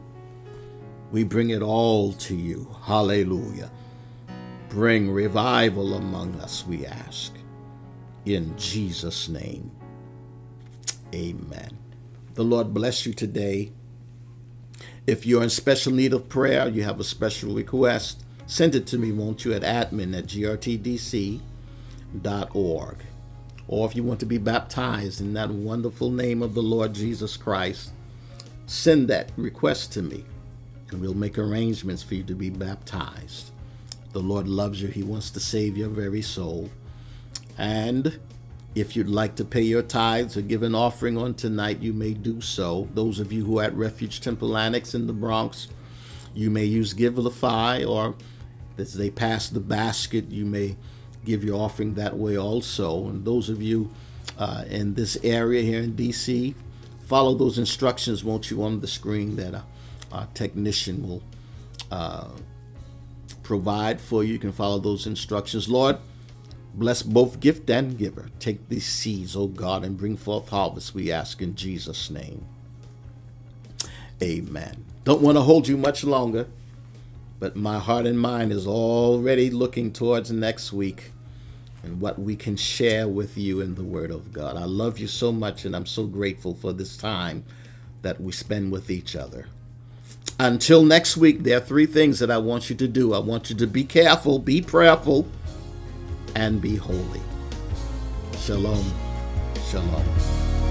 We bring it all to you. Hallelujah. Bring revival among us, we ask. In Jesus' name. Amen. The Lord bless you today. If you're in special need of prayer, you have a special request, send it to me, won't you, at admin at grtdc.org. Or if you want to be baptized in that wonderful name of the Lord Jesus Christ, send that request to me, and we'll make arrangements for you to be baptized. The Lord loves you, He wants to save your very soul. And if you'd like to pay your tithes or give an offering on tonight, you may do so. Those of you who are at Refuge Temple Annex in the Bronx, you may use Givelify, or as they pass the basket, you may give your offering that way also. And those of you uh, in this area here in DC, follow those instructions, won't you, on the screen that a technician will uh, provide for you. You can follow those instructions. Lord, bless both gift and giver. Take these seeds, O God, and bring forth harvest, we ask in Jesus' name. Amen. Don't want to hold you much longer, but my heart and mind is already looking towards next week and what we can share with you in the Word of God. I love you so much, and I'm so grateful for this time that we spend with each other. Until next week, there are three things that I want you to do. I want you to be careful, be prayerful, and be holy. Shalom. Shalom.